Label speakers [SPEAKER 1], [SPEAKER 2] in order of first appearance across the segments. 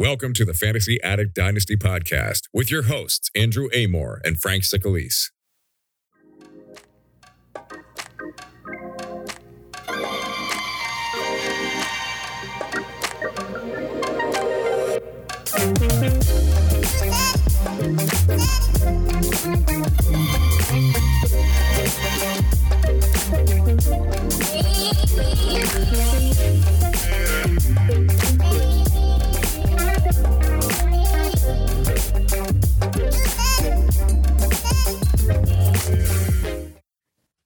[SPEAKER 1] Welcome to the Fantasy Addict Dynasty podcast with your hosts, Andrew Amore and Frank Sicalise.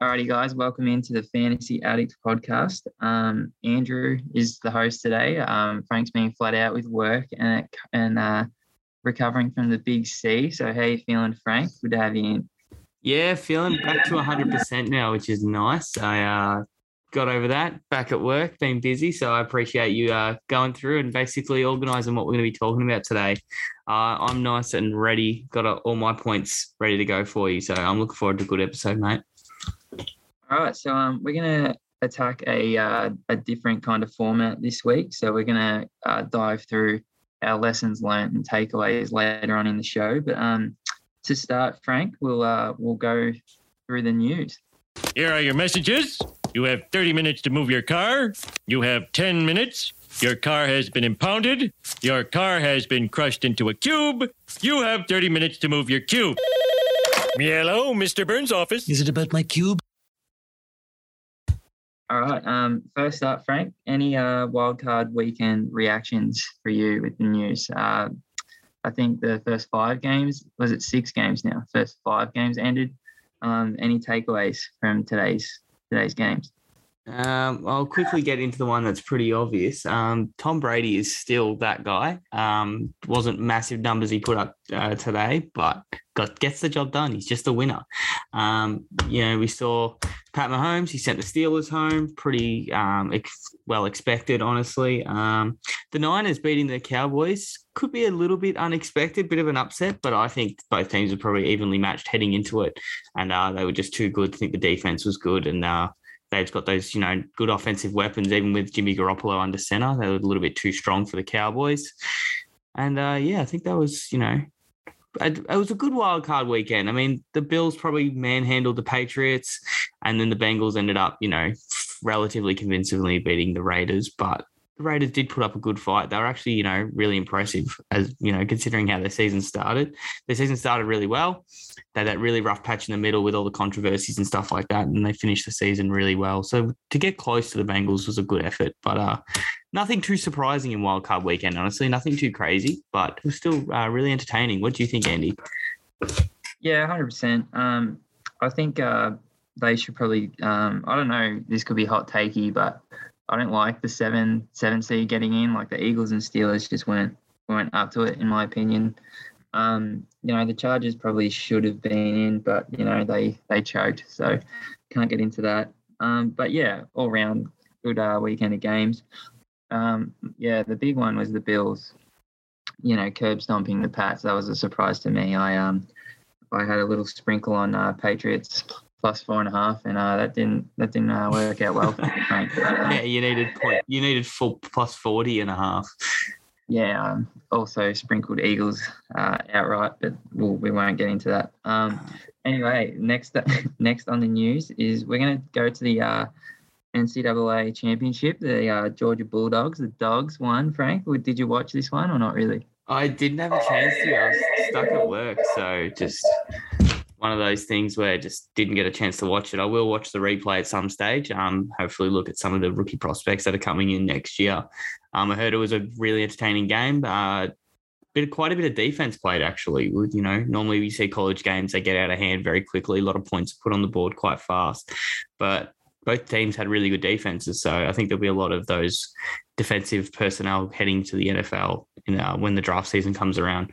[SPEAKER 2] Alrighty, guys, welcome into the Fantasy Addict podcast. Um, Andrew is the host today. Um, Frank's been flat out with work and and uh, recovering from the big C. So, how you feeling, Frank? Good to have you in.
[SPEAKER 3] Yeah, feeling back to 100% now, which is nice. I uh, got over that back at work, been busy. So I appreciate you uh, going through and basically organising what we're going to be talking about today. Uh, I'm nice and ready, got all my points ready to go for you. So I'm looking forward to a good episode, mate.
[SPEAKER 2] All right, so um, we're gonna attack a uh, a different kind of format this week. So we're gonna uh, dive through our lessons learned and takeaways later on in the show. But um, to start, Frank, we'll uh, we'll go through the news.
[SPEAKER 4] Here are your messages. You have 30 minutes to move your car. You have 10 minutes. Your car has been impounded. Your car has been crushed into a cube. You have 30 minutes to move your cube. Hello, Mr. Burns' office.
[SPEAKER 5] Is it about my cube?
[SPEAKER 2] All right. Um, first up, Frank, any uh, wildcard weekend reactions for you with the news? Uh, I think the first five games, was it six games now? First five games ended. Um, any takeaways from today's today's games?
[SPEAKER 3] Um, I'll quickly get into the one that's pretty obvious. Um, Tom Brady is still that guy. Um, wasn't massive numbers he put up uh, today, but got gets the job done. He's just a winner. Um, you know, we saw Pat Mahomes. He sent the Steelers home, pretty um, ex- well expected, honestly. Um, the Niners beating the Cowboys could be a little bit unexpected, bit of an upset, but I think both teams are probably evenly matched heading into it, and uh, they were just too good. I think the defense was good, and uh, they've got those, you know, good offensive weapons, even with Jimmy Garoppolo under center. They were a little bit too strong for the Cowboys. And uh, yeah, I think that was, you know, it, was a good wild card weekend. I mean, the Bills probably manhandled the Patriots, and then the Bengals ended up, you know, relatively convincingly beating the Raiders. But the Raiders did put up a good fight. They were actually, you know, really impressive as, you know, considering how their season started. Their season started really well. They had that really rough patch in the middle with all the controversies and stuff like that. And they finished the season really well. So to get close to the Bengals was a good effort. But uh, nothing too surprising in wildcard weekend, honestly. Nothing too crazy, but it was still uh, really entertaining. What do you think, Andy?
[SPEAKER 2] Yeah, 100%. Um, I think uh, they should probably, um, I don't know, this could be hot takey, but I don't like the seven seven seed getting in. Like the Eagles and Steelers just weren't weren't up to it, in my opinion. Um, you know, the Chargers probably should have been in, but you know they they choked, so can't get into that. Um, but yeah, all round good uh, weekend of games. Um, yeah, the big one was the Bills. You know, curb stomping the Pats. That was a surprise to me. I um, I had a little sprinkle on uh, Patriots plus four and a half, and uh, that didn't that didn't uh, work out well for me,
[SPEAKER 3] yeah, you needed point, you needed full plus 40 and a half.
[SPEAKER 2] Yeah, um, also sprinkled Eagles uh, outright, but we'll, we won't get into that. Um, anyway, next next on the news is we're going to go to the uh, NCAA championship. The uh, Georgia Bulldogs, the Dogs won. Frank, did you watch this one or not really?
[SPEAKER 3] I didn't have a chance to. I was stuck at work, so just one of those things where I just didn't get a chance to watch it. I will watch the replay at some stage. Um, hopefully look at some of the rookie prospects that are coming in next year. Um, I heard it was a really entertaining game. Uh, bit quite a bit of defense played actually. You know, normally we see college games they get out of hand very quickly. A lot of points put on the board quite fast, but both teams had really good defenses. So I think there'll be a lot of those defensive personnel heading to the NFL in, uh, when the draft season comes around.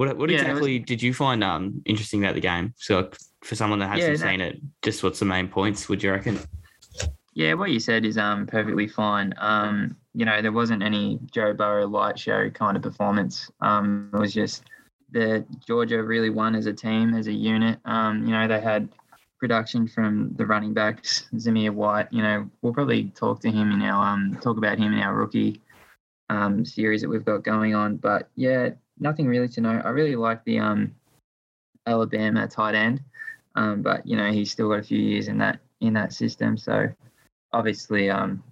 [SPEAKER 3] What what yeah, exactly was, did you find um interesting about the game? So for someone that hasn't yeah, seen it, just what's the main points? Would you reckon?
[SPEAKER 2] Yeah, what you said is um perfectly fine. Um, you know, there wasn't any Joe Burrow light show kind of performance. Um, it was just the Georgia really won as a team, as a unit. Um, you know, they had production from the running backs, Zamir White. You know, we'll probably talk to him in our um talk about him in our rookie um, series that we've got going on. But yeah, nothing really to know. I really like the um, Alabama tight end, um, but you know he's still got a few years in that in that system. So obviously, um,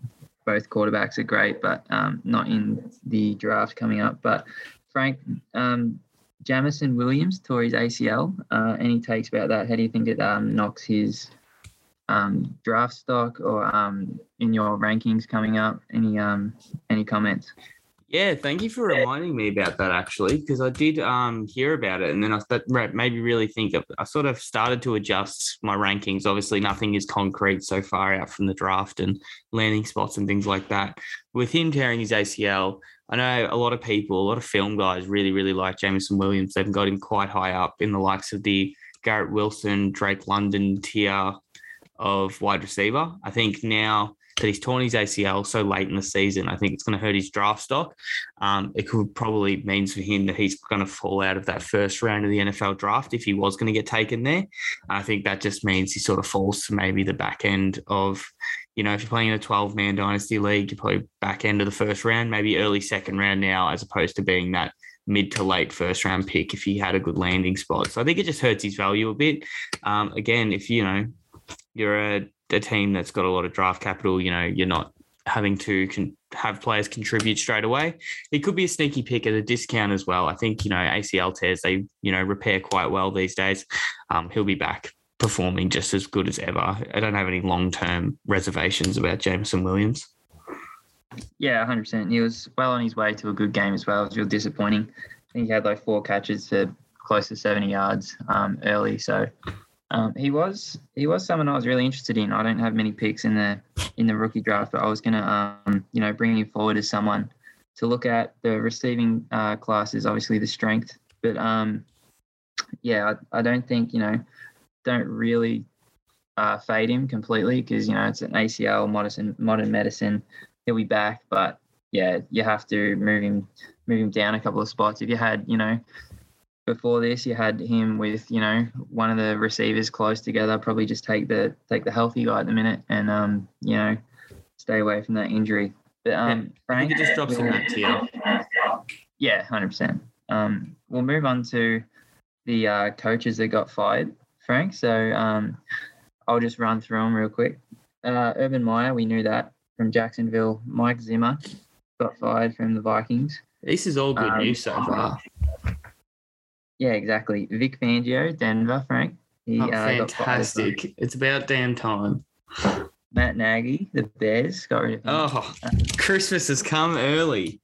[SPEAKER 2] both quarterbacks are great, but um, not in the draft coming up. But Frank, um, Jameson Williams tore his ACL. Uh, any takes about that? How do you think it um, knocks his um, draft stock or um, in your rankings coming up? Any um, any comments?
[SPEAKER 3] Yeah, thank you for reminding me about that actually, because I did um, hear about it, and then I that made me really think of. I sort of started to adjust my rankings. Obviously, nothing is concrete so far out from the draft and landing spots and things like that. With him tearing his ACL, I know a lot of people, a lot of film guys, really, really like Jameson Williams. They've got him quite high up in the likes of the Garrett Wilson, Drake London tier of wide receiver. I think now that he's torn his ACL so late in the season. I think it's going to hurt his draft stock. Um, it could probably means for him that he's going to fall out of that first round of the NFL draft if he was going to get taken there. I think that just means he sort of falls to maybe the back end of, you know, if you're playing in a 12 man dynasty league, you're probably back end of the first round, maybe early second round now, as opposed to being that mid to late first round pick if he had a good landing spot. So I think it just hurts his value a bit. Um, again, if you know you're a a team that's got a lot of draft capital, you know, you're not having to con- have players contribute straight away. It could be a sneaky pick at a discount as well. I think, you know, ACL tears, they, you know, repair quite well these days. Um, he'll be back performing just as good as ever. I don't have any long term reservations about Jameson Williams.
[SPEAKER 2] Yeah, 100%. He was well on his way to a good game as well. It was real disappointing. I think he had like four catches for close to 70 yards um, early. So um, he was he was someone I was really interested in. I don't have many picks in the in the rookie draft, but I was gonna um, you know bring him forward as someone to look at. The receiving uh, class is obviously the strength, but um, yeah, I, I don't think you know don't really uh, fade him completely because you know it's an ACL modern modern medicine. He'll be back, but yeah, you have to move him move him down a couple of spots. If you had you know before this you had him with you know one of the receivers close together probably just take the take the healthy guy at the minute and um you know stay away from that injury. But um
[SPEAKER 3] yeah, frank just drops in that tier
[SPEAKER 2] yeah 100% um we'll move on to the uh, coaches that got fired frank. So um i'll just run through them real quick. Uh urban meyer we knew that from jacksonville. Mike zimmer got fired from the vikings.
[SPEAKER 3] This is all good um, news so far
[SPEAKER 2] yeah, exactly. Vic Fangio, Denver, Frank.
[SPEAKER 3] He, oh, uh, fantastic. It's about damn time.
[SPEAKER 2] Matt Nagy, the Bears, got rid of him.
[SPEAKER 3] Oh, Christmas has come early.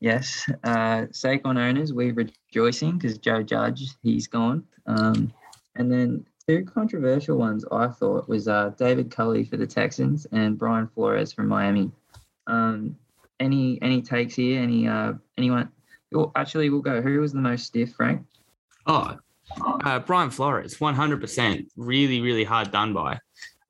[SPEAKER 2] Yes. Uh, Saquon owners, we're rejoicing because Joe Judge, he's gone. Um, and then two controversial ones I thought was uh, David Culley for the Texans and Brian Flores from Miami. Um, any any takes here? Any uh, anyone? Well, actually, we'll go. Who was the most stiff, Frank?
[SPEAKER 3] Oh, uh, Brian Flores, one hundred percent. Really, really hard done by.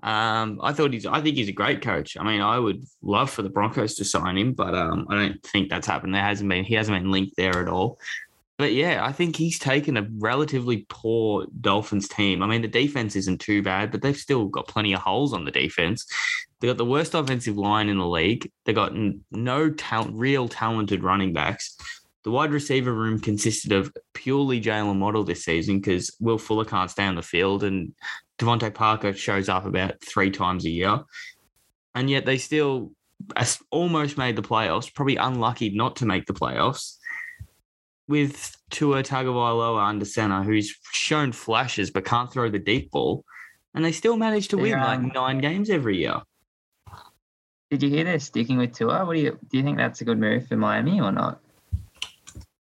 [SPEAKER 3] Um, I thought he's. I think he's a great coach. I mean, I would love for the Broncos to sign him, but um, I don't think that's happened. There hasn't been. He hasn't been linked there at all. But yeah, I think he's taken a relatively poor Dolphins team. I mean, the defense isn't too bad, but they've still got plenty of holes on the defense. They got the worst offensive line in the league. They got no talent, real talented running backs. The wide receiver room consisted of purely Jaylen Waddle this season because Will Fuller can't stay on the field and DeVante Parker shows up about three times a year. And yet they still almost made the playoffs, probably unlucky not to make the playoffs. With Tua Tagovailoa under center, who's shown flashes but can't throw the deep ball, and they still managed to win um, like nine games every year.
[SPEAKER 2] Did you hear they're sticking with Tua? What do you do? You think that's a good move for Miami or not?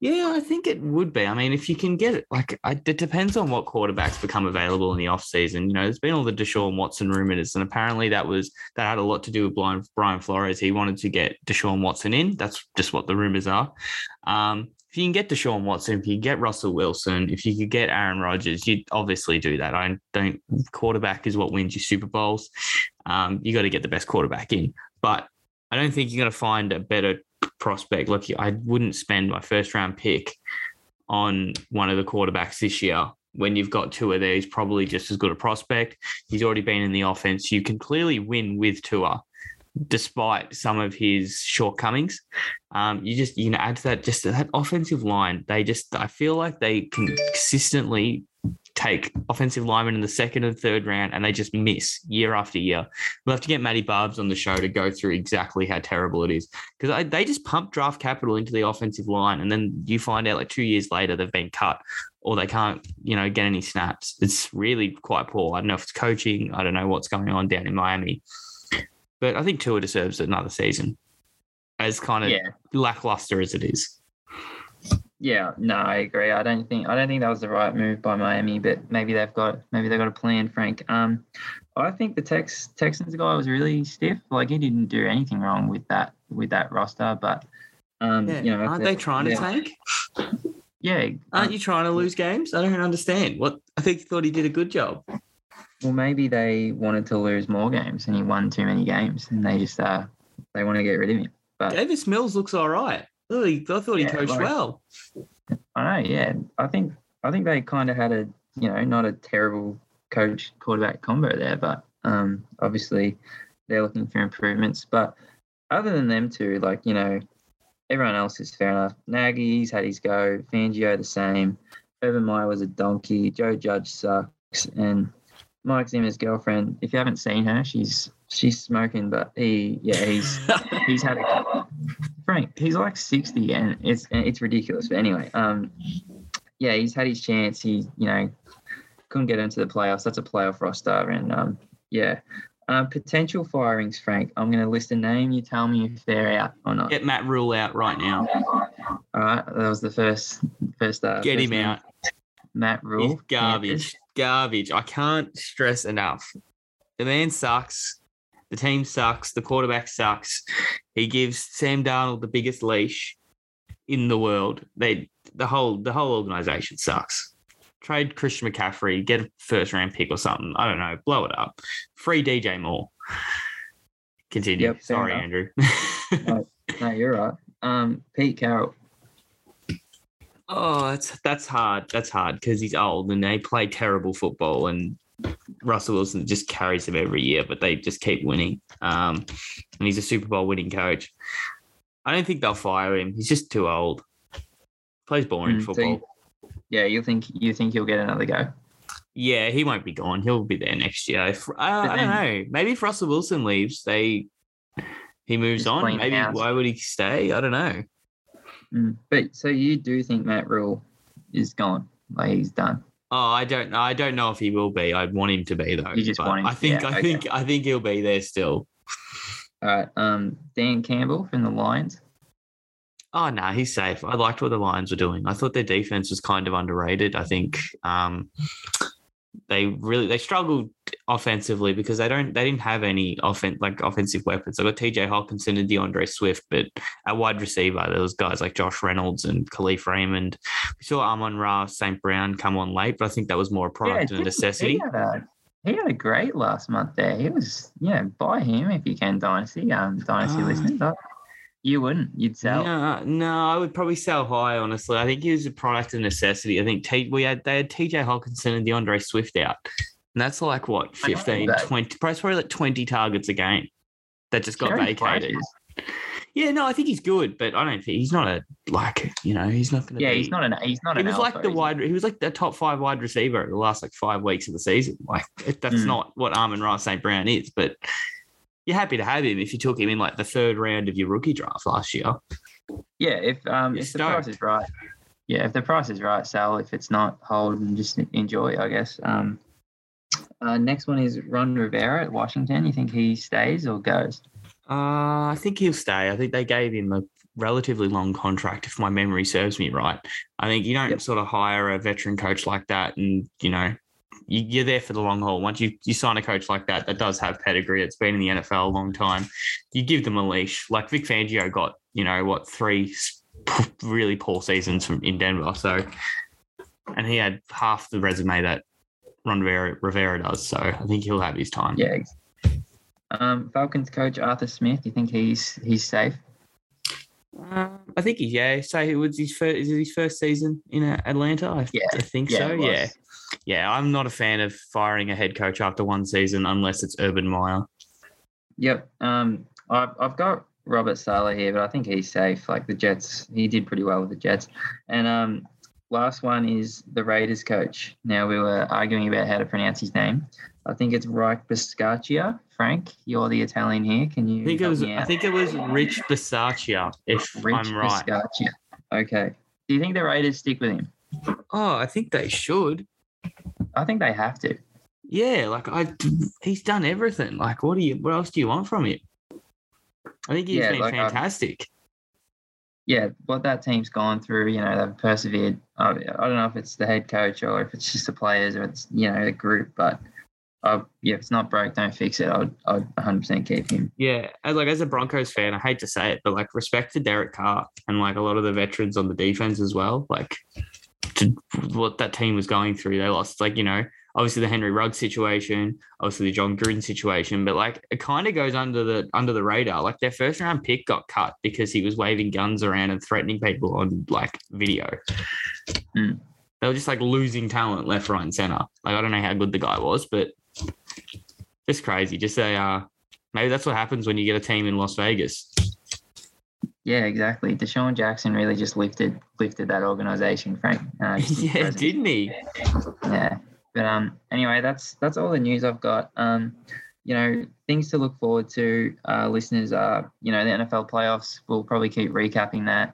[SPEAKER 3] Yeah, I think it would be. I mean, if you can get it, like it depends on what quarterbacks become available in the off season. You know, there's been all the Deshaun Watson rumors, and apparently that was that had a lot to do with Brian, Brian Flores. He wanted to get Deshaun Watson in. That's just what the rumors are. Um, if you can get Deshaun Watson, if you get Russell Wilson, if you could get Aaron Rodgers, you'd obviously do that. I don't quarterback is what wins you Super Bowls. Um, you got to get the best quarterback in, but I don't think you're going to find a better prospect. Look, I wouldn't spend my first round pick on one of the quarterbacks this year when you've got Tua there. He's probably just as good a prospect. He's already been in the offense. You can clearly win with Tua. despite some of his shortcomings. Um, you just you know add to that just that offensive line. They just I feel like they consistently take offensive linemen in the second and third round and they just miss year after year. We'll have to get Matty Barbs on the show to go through exactly how terrible it is because they just pump draft capital into the offensive line and then you find out like two years later they've been cut or they can't, you know, get any snaps. It's really quite poor. I don't know if it's coaching. I don't know what's going on down in Miami. But I think Tua deserves another season as kind of
[SPEAKER 2] Yeah.
[SPEAKER 3] lackluster as it is.
[SPEAKER 2] Yeah, no, I agree. I don't think I don't think that was the right move by Miami, but maybe they've got maybe they've got a plan, Frank. Um, I think the Tex Texans guy was really stiff. Like he didn't do anything wrong with that with that roster, but um,
[SPEAKER 3] Yeah.
[SPEAKER 2] you know,
[SPEAKER 3] Aren't they trying to
[SPEAKER 2] yeah,
[SPEAKER 3] tank?
[SPEAKER 2] Yeah,
[SPEAKER 3] Aren't
[SPEAKER 2] um,
[SPEAKER 3] you trying to lose games? I don't understand. What I think he thought he did a good job.
[SPEAKER 2] well, maybe they wanted to lose more games, and he won too many games, and they just uh they want to get rid of him. But
[SPEAKER 3] Davis Mills looks all right. He- I thought he
[SPEAKER 2] Yeah,
[SPEAKER 3] coached
[SPEAKER 2] like-
[SPEAKER 3] well.
[SPEAKER 2] I know, yeah. I think I think they kind of had a you know not a terrible coach quarterback combo there, but um, obviously they're looking for improvements. But other than them two, like you know, everyone else is fair enough. Nagy's had his go. Fangio the same. Urban Meyer was a donkey. Joe Judge sucks, and Mike Zimmer's girlfriend. If you haven't seen her, she's she's smoking. But he, yeah, he's he's had a Frank. He's like sixty, and it's it's ridiculous. But anyway, um, yeah, he's had his chance. He, you know, couldn't get into the playoffs. That's a playoff roster, and um, yeah, um, potential firings, Frank. I'm going to list a name. You tell me if they're out or not.
[SPEAKER 3] Get Matt Rhule out right now.
[SPEAKER 2] All right, that was the first first. Uh,
[SPEAKER 3] Get
[SPEAKER 2] first
[SPEAKER 3] him
[SPEAKER 2] name.
[SPEAKER 3] out.
[SPEAKER 2] Matt Rhule.
[SPEAKER 3] He's garbage. Garbage. I can't stress enough. The man sucks. The team sucks. The quarterback sucks. He gives Sam Darnold the biggest leash in the world. They the whole the whole organization sucks. Trade Christian McCaffrey, get a first round pick or something. I don't know. Blow it up. Free DJ Moore. Continue.
[SPEAKER 2] Yep,
[SPEAKER 3] Sorry,
[SPEAKER 2] enough.
[SPEAKER 3] Andrew.
[SPEAKER 2] No, you're right. Um, Pete Carroll.
[SPEAKER 3] Oh, that's that's hard. That's hard because he's old and they play terrible football, and Russell Wilson just carries them every year, but they just keep winning. Um, and he's a Super Bowl winning coach. I don't think they'll fire him. He's just too old. Plays boring
[SPEAKER 2] Mm, so
[SPEAKER 3] football.
[SPEAKER 2] you- Yeah, you think you think he'll get another go?
[SPEAKER 3] yeah, he won't be gone. He'll be there next year. If, uh, I don't know. Maybe if Russell Wilson leaves, they he moves on. Maybe why would he stay? I don't know.
[SPEAKER 2] Mm. But so you do think Matt Rhule is gone? Like he's done?
[SPEAKER 3] Oh, I don't know. I don't know if he will be. I'd want him to be though.
[SPEAKER 2] You just want him
[SPEAKER 3] I think.
[SPEAKER 2] yeah,
[SPEAKER 3] I
[SPEAKER 2] okay.
[SPEAKER 3] think. I think he'll be there still.
[SPEAKER 2] All right. Um, Dan Campbell from the Lions.
[SPEAKER 3] Oh no, he's safe. I liked what the Lions were doing. I thought their defense was kind of underrated. I think um, they really they struggled offensively because they don't they didn't have any offen- like offensive weapons. They got TJ Hockenson and DeAndre Swift, but at wide receiver there was guys like Josh Reynolds and Kalif Raymond. We saw Amon Ra St. Brown come on late, but I think that was more a product of
[SPEAKER 2] didn't-
[SPEAKER 3] necessity.
[SPEAKER 2] He had, a, he had a great last month there. He was, you know, buy him if you can, Dynasty. Um, Dynasty
[SPEAKER 3] Ah.
[SPEAKER 2] listeners. I- You wouldn't. You'd sell.
[SPEAKER 3] No, no, I would probably sell high. Honestly, I think he was a product of necessity. I think T, we had they had TJ Hockenson and DeAndre Swift out, and that's like what
[SPEAKER 2] I
[SPEAKER 3] 15, 20, probably probably like twenty targets a game that just got
[SPEAKER 2] Very
[SPEAKER 3] vacated.
[SPEAKER 2] flashes.
[SPEAKER 3] Yeah, no, I think he's good, but I don't think he's not a like you know he's not going to.
[SPEAKER 2] Yeah,
[SPEAKER 3] be,
[SPEAKER 2] he's not an. He's not
[SPEAKER 3] He
[SPEAKER 2] an.
[SPEAKER 3] was like the
[SPEAKER 2] is he?
[SPEAKER 3] wide. He was like the top five wide receiver in the last like five weeks of the season. Like that's
[SPEAKER 2] Mm.
[SPEAKER 3] not what Amon Ra St. Brown is, but you're happy to have him if you took him in like the third round of your rookie draft last year.
[SPEAKER 2] Yeah, if um if the price is right. Yeah, if the price is right, sell. If it's not, hold and just enjoy. I guess. Um, uh, next one is Ron Rivera at Washington. You think he stays or goes?
[SPEAKER 3] Uh, I think he'll stay. I think they gave him a relatively long contract, if my memory serves me right. I think you don't
[SPEAKER 2] Yep.
[SPEAKER 3] sort of hire a veteran coach like that, and you know, you're there for the long haul. Once you you sign a coach like that that does have pedigree, it's been in the NFL a long time. You give them a leash. Like Vic Fangio got, you know, what three really poor seasons from in Denver. So, and he had half the resume that Ron Rivera, Rivera does. So I think he'll have his time.
[SPEAKER 2] Yeah. Um, Falcons coach Arthur Smith. do You think he's he's safe?
[SPEAKER 3] Um, I think he, yeah. So it was his first, is it his first season in uh, Atlanta? I,
[SPEAKER 2] Yeah.
[SPEAKER 3] I think
[SPEAKER 2] Yeah,
[SPEAKER 3] so. Yeah. Yeah. I'm not a fan of firing a head coach after one season unless it's Urban Meyer.
[SPEAKER 2] Yep. Um, I've, I've got Robert Saleh here, but I think he's safe. Like the Jets, he did pretty well with the Jets. And um, last one is the Raiders coach. Now we were arguing about how to pronounce his name. I think it's Reich Biscaccia. Frank, you're the Italian here. Can you?
[SPEAKER 3] I think it was.
[SPEAKER 2] me
[SPEAKER 3] I think it was Rich Bisaccia, if
[SPEAKER 2] Rich
[SPEAKER 3] I'm right.
[SPEAKER 2] Biscaccia. Okay. Do you think the Raiders stick with him?
[SPEAKER 3] Oh, I think they should.
[SPEAKER 2] I think they have to.
[SPEAKER 3] Yeah, like I, he's done everything. Like, what do you? What else do you want from him? I think he's
[SPEAKER 2] Yeah,
[SPEAKER 3] been
[SPEAKER 2] like,
[SPEAKER 3] fantastic.
[SPEAKER 2] yeah, what that team's gone through, you know, they've persevered. I, I don't know if it's the head coach or if it's just the players or it's, you know, the group, but uh, yeah, if it's not broke, don't fix it. I'd, I'd 100% keep him.
[SPEAKER 3] Yeah, like as a Broncos fan, I hate to say it, but like respect to Derek Carr and like a lot of the veterans on the defense as well. Like to what that team was going through, they lost like you know obviously the Henry Rugg situation, obviously the Jon Gruden situation, but like it kind of goes under the under the radar. Like their first round pick got cut because he was waving guns around and threatening people on like video.
[SPEAKER 2] Mm.
[SPEAKER 3] They were just like losing talent left, right, and center. Like I don't know how good the guy was, but just crazy. Just a uh, maybe that's what happens when you get a team in Las Vegas.
[SPEAKER 2] Yeah, exactly. DeSean Jackson really just lifted lifted that organization, Frank. Uh,
[SPEAKER 3] yeah, didn't he?
[SPEAKER 2] Yeah. But um, anyway, that's that's all the news I've got. Um, you know, things to look forward to, uh, listeners. Are you know the NFL playoffs? We'll probably keep recapping that,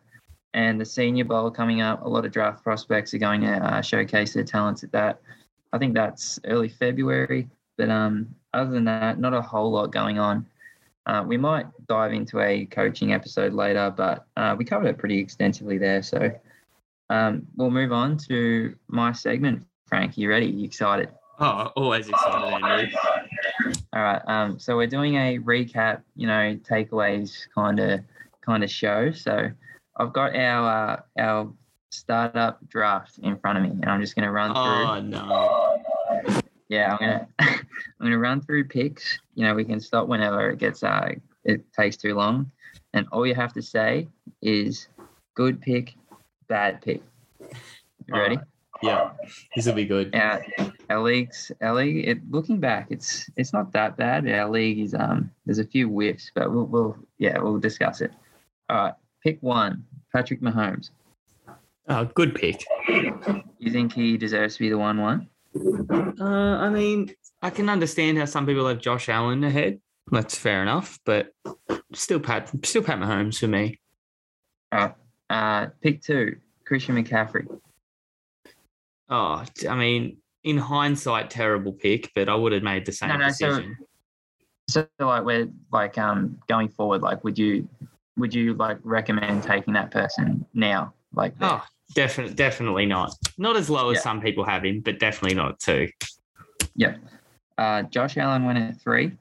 [SPEAKER 2] and the Senior Bowl coming up. A lot of draft prospects are going to uh, showcase their talents at that. I think that's early February. But um, other than that, not a whole lot going on. Uh, we might dive into a coaching episode later, but uh, we covered it pretty extensively there. So um, we'll move on to my segment. Frank, you ready? You excited?
[SPEAKER 3] Oh, always excited, Andrew.
[SPEAKER 2] All right. Um, so we're doing a recap, you know, takeaways kind of kind of show. So I've got our uh, our startup draft in front of me, and I'm just going to run through.
[SPEAKER 3] Oh no.
[SPEAKER 2] Yeah, I'm gonna I'm gonna run through picks. You know, we can stop whenever it gets uh it takes too long, and all you have to say is good pick, bad pick. You ready?
[SPEAKER 3] Yeah, this will be good.
[SPEAKER 2] Our, our leagues, our league. It, looking back, it's it's not that bad. Our league is um. There's a few whiffs, but we'll, we'll yeah we'll discuss it. All right, pick one. Patrick Mahomes.
[SPEAKER 3] Oh, good pick.
[SPEAKER 2] You think he deserves to be the one one?
[SPEAKER 3] Uh, I mean, I can understand how some people have Josh Allen ahead. That's fair enough, but still Pat, still Pat Mahomes for me.
[SPEAKER 2] All right. Uh, pick two. Christian McCaffrey.
[SPEAKER 3] Oh, I mean, in hindsight, terrible pick, but I would have made the same
[SPEAKER 2] No, no, so-
[SPEAKER 3] decision.
[SPEAKER 2] So like we're like um going forward, like would you would you like recommend taking that person now? Like
[SPEAKER 3] oh, definitely, definitely not. Not as low as some people have him, but definitely not two.
[SPEAKER 2] uh Josh Allen went at three.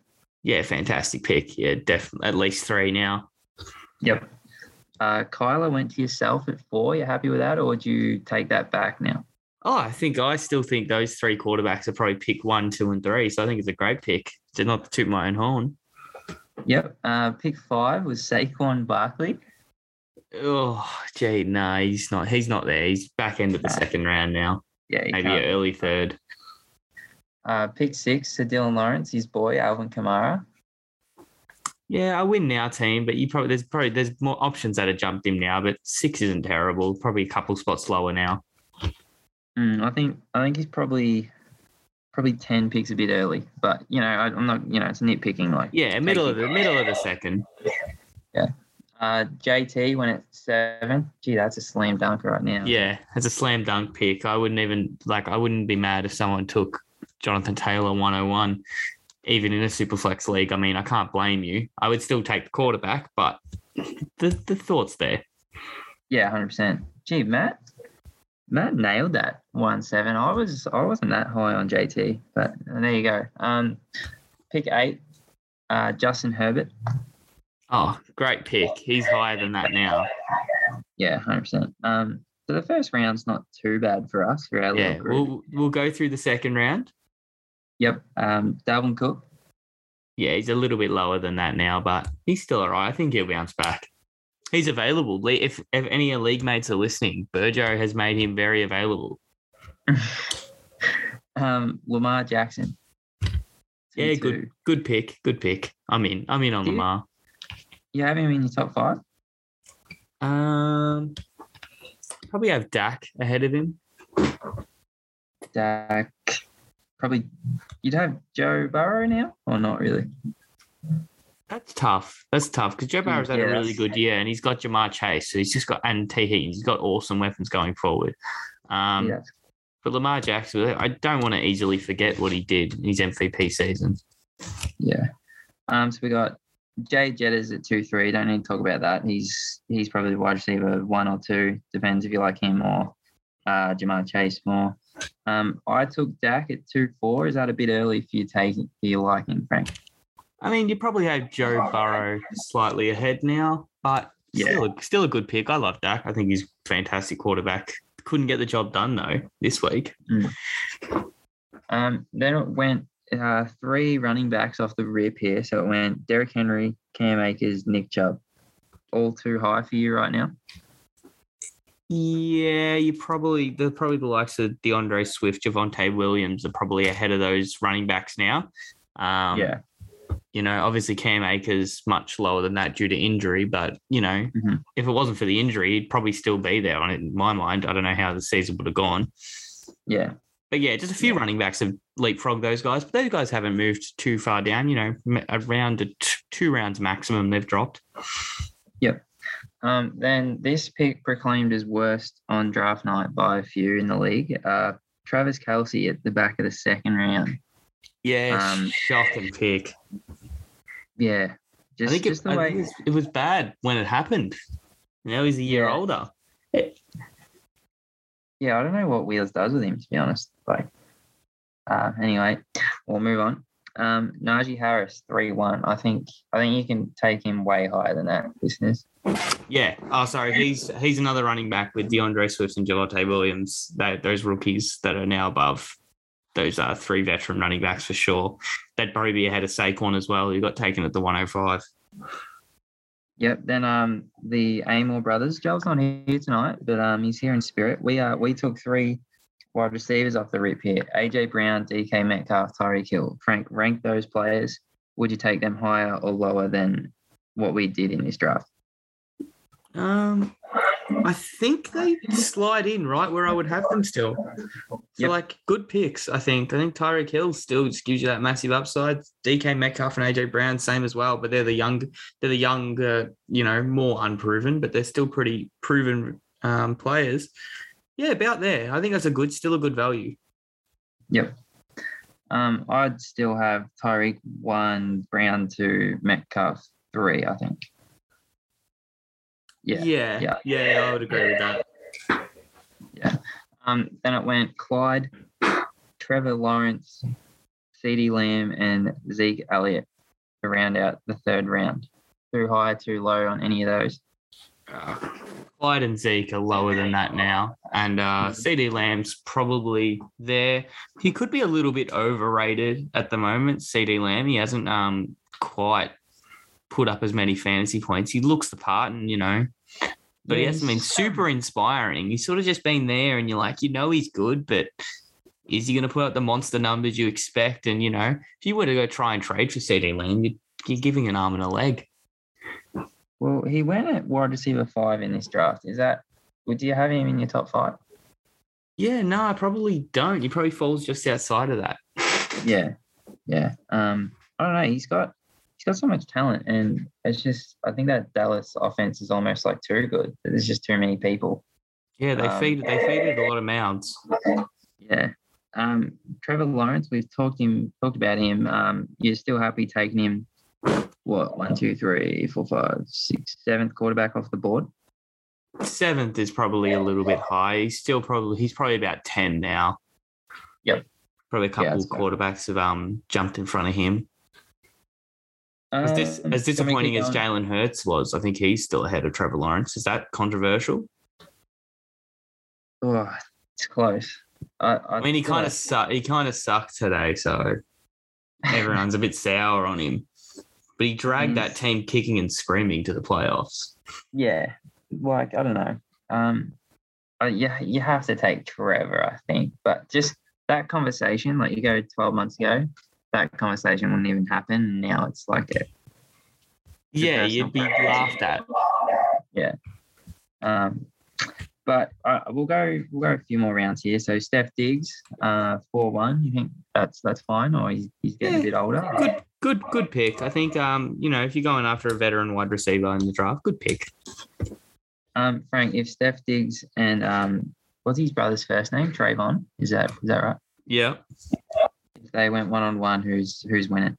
[SPEAKER 3] Yeah, fantastic pick. Yeah, definitely at least three now.
[SPEAKER 2] Yep. Uh Kyler went to yourself at four. You're happy with that or would you take that back now?
[SPEAKER 3] Oh, I think I still think those three quarterbacks are probably pick one, two, and three. So I think it's a great pick. To not toot my own horn.
[SPEAKER 2] Yep. Uh pick five was Saquon Barkley.
[SPEAKER 3] Oh, gee, no, he's not. He's not there. He's back end of the
[SPEAKER 2] No.
[SPEAKER 3] second round now.
[SPEAKER 2] Yeah,
[SPEAKER 3] Maybe
[SPEAKER 2] can't-
[SPEAKER 3] early third.
[SPEAKER 2] Uh pick six to Dylan Lawrence, his boy, Alvin Kamara.
[SPEAKER 3] Yeah, I win now, team. But you probably there's probably there's more options that have jumped him now. But six isn't terrible. Probably a couple spots lower now.
[SPEAKER 2] Mm, I think I think he's probably probably ten picks a bit early. But you know, I, I'm not you know, it's nitpicking like
[SPEAKER 3] Yeah, middle of the middle of the second.
[SPEAKER 2] Uh, JT went at seven. Gee, that's a slam dunk right now.
[SPEAKER 3] Yeah, it's a slam dunk pick. I wouldn't even like. I wouldn't be mad if someone took Jonathan Taylor 101, even in a superflex league. I mean, I can't blame you. I would still take the quarterback, but the the thoughts there.
[SPEAKER 2] yeah, hundred percent. Gee, Matt, Matt nailed that one seven. I was I wasn't that high on JT, but there you go. Um, pick eight. Uh, Justin Herbert.
[SPEAKER 3] Oh, great pick. He's higher than that now.
[SPEAKER 2] Yeah, hundred percent. Um, so the first round's not too bad for us for our
[SPEAKER 3] Yeah, we'll we'll go through the second round.
[SPEAKER 2] Yep. Um, Dalvin Cook.
[SPEAKER 3] Yeah, he's a little bit lower than that now, but he's still all right. I think he'll bounce back. He's available. If if any of league mates are listening, Burjo has made him very available.
[SPEAKER 2] um, Lamar Jackson.
[SPEAKER 3] Yeah,
[SPEAKER 2] Two.
[SPEAKER 3] good good pick. Good pick. I'm in. I'm in on
[SPEAKER 2] Do
[SPEAKER 3] Lamar.
[SPEAKER 2] You have him in your top five?
[SPEAKER 3] Um probably have Dak ahead of him.
[SPEAKER 2] Dak. Probably. You'd have Joe Burrow now, or not really?
[SPEAKER 3] That's tough. That's tough because Joe Burrow's had a really good year, and he's got Ja'Marr Chase, so he's just got and Tee Higgins. He's got awesome weapons going forward. Um,
[SPEAKER 2] yeah.
[SPEAKER 3] But Lamar Jackson, I don't want to easily forget what he did in his MVP season.
[SPEAKER 2] Yeah. Um. So we got Jay Jetters at two three. Don't need to talk about that. He's he's probably the wide receiver one or two. Depends if you like him or uh, Ja'Marr Chase more. Um. I took Dak at two four. Is that a bit early for you taking for your liking, Frank?
[SPEAKER 3] I mean, you probably have Joe Burrow slightly ahead now, but still, a, still a good pick. I love Dak. I think he's a fantastic quarterback. Couldn't get the job done though this week.
[SPEAKER 2] Um. Then it went uh, three running backs off the rip here. So it went Derrick Henry, Cam Akers, Nick Chubb. All too high for you right now.
[SPEAKER 3] Yeah, you probably the probably the likes of DeAndre Swift, Javonte Williams are probably ahead of those running backs now. Um,
[SPEAKER 2] yeah.
[SPEAKER 3] you know, obviously Cam Akers much lower than that due to injury, but you know,
[SPEAKER 2] Mhm.
[SPEAKER 3] if it wasn't for the injury, he'd probably still be there. On in my mind, I don't know how the season would have gone.
[SPEAKER 2] Yeah.
[SPEAKER 3] But yeah, just a few running backs have leapfrogged those guys, but those guys haven't moved too far down. You know, around t- two rounds maximum they've dropped.
[SPEAKER 2] Um, then this pick proclaimed as worst on draft night by a few in the league. Uh, Travis Kelce at the back of the second round.
[SPEAKER 3] Yeah,
[SPEAKER 2] Um,
[SPEAKER 3] shocking pick.
[SPEAKER 2] Yeah, just,
[SPEAKER 3] I think, it,
[SPEAKER 2] the
[SPEAKER 3] I
[SPEAKER 2] way.
[SPEAKER 3] think it, was, it was bad when it happened. Now he's a year
[SPEAKER 2] Yeah.
[SPEAKER 3] older.
[SPEAKER 2] Yeah, I don't know what Wheels does with him to be honest. Like, uh, anyway, we'll move on. Um, Najee Harris three one. I think I think you can take him way higher than that, listeners.
[SPEAKER 3] Yeah. Oh, sorry. He's he's another running back with DeAndre Swift and Javonte Williams. They, those rookies that are now above those are three veteran running backs for sure. They'd probably be ahead of Saquon as well, who got taken at the 105.
[SPEAKER 2] Yep. Then um the Amore brothers. Joel's not here tonight, but um he's here in spirit. We uh we took three wide receivers off the rip here. AJ Brown, DK Metcalf, Tyreek Hill. Frank, rank those players. Would you take them higher or lower than what we did in this draft?
[SPEAKER 3] Um, I think they slide in right where I would have them still. So
[SPEAKER 2] Yep.
[SPEAKER 3] like good picks. I think. I think Tyreek Hill still just gives you that massive upside. DK Metcalf and AJ Brown same as well, but they're the young, they're the young, uh, you know, more unproven, but they're still pretty proven um, players. Yeah, about there. I think that's a good, still a good value.
[SPEAKER 2] Yep. Um, I'd still have Tyreek one, Brown two, Metcalf three. I think. Yeah.
[SPEAKER 3] yeah,
[SPEAKER 2] yeah.
[SPEAKER 3] yeah, I would agree with that. Yeah.
[SPEAKER 2] Um, then it went Clyde, Trevor Lawrence, CeeDee Lamb, and Zeke Elliott to round out the third round. Too high, too low on any of those.
[SPEAKER 3] Clyde and Zeke are lower than that now. And uh, CeeDee Lamb's probably there. He could be a little bit overrated at the moment, CeeDee Lamb. He hasn't um, quite put up as many fantasy points. He looks the part and, you know, but he hasn't been super inspiring. He's sort of just been there and you're like, you know, he's good, but is he going to put up the monster numbers you expect? And, you know, if you were to go try and trade for CeeDee Lamb, you'd, you're giving an arm and a leg.
[SPEAKER 2] Well, he went at wide receiver five in this draft. Is that? Would you have him in your top five?
[SPEAKER 3] Yeah, no, I probably don't. He probably falls just outside of that.
[SPEAKER 2] Yeah, yeah. Um, I don't know. He's got got so much talent, and it's just I think that Dallas offense is almost like too good. There's just too many people.
[SPEAKER 3] Yeah, they
[SPEAKER 2] Um,
[SPEAKER 3] feed they feeded a lot of mouths.
[SPEAKER 2] Yeah. Um, Trevor Lawrence, we've talked him talked about him. Um, you're still happy taking him? What one, two, three, four, five, six, seventh quarterback off the board?
[SPEAKER 3] Seventh is probably a little bit high. He's still probably he's probably about ten now.
[SPEAKER 2] Yep.
[SPEAKER 3] Probably a couple
[SPEAKER 2] fair.
[SPEAKER 3] quarterbacks have um jumped in front of him. As, dis-
[SPEAKER 2] Um,
[SPEAKER 3] as disappointing as? Jalen Hurts was, I think he's still ahead of Trevor Lawrence. Is that controversial?
[SPEAKER 2] Oh, it's close. I, I,
[SPEAKER 3] I mean, he kind of su- he kind of sucked today, so everyone's a bit sour on him. But he dragged that team kicking and screaming to the playoffs.
[SPEAKER 2] yeah, like I don't know. Um, uh, yeah, you have to take Trevor, I think. But just that conversation, like you go 12 months ago, that conversation wouldn't even happen. Now it's like a,
[SPEAKER 3] Yeah, you'd be laughed at. Yeah.
[SPEAKER 2] Um, but uh, we'll go we'll go a few more rounds here. So Stef Diggs, uh, four one. You think that's that's fine, or he's, he's getting
[SPEAKER 3] Yeah,
[SPEAKER 2] a bit older?
[SPEAKER 3] Good, good, good pick. I think um, you know, if you're going after a veteran wide receiver in the draft, good pick.
[SPEAKER 2] Um, Frank, if Stef Diggs and um, what's his brother's first name? Trevon. Is that is that right?
[SPEAKER 3] Yeah.
[SPEAKER 2] If they went one on one, who's who's winning?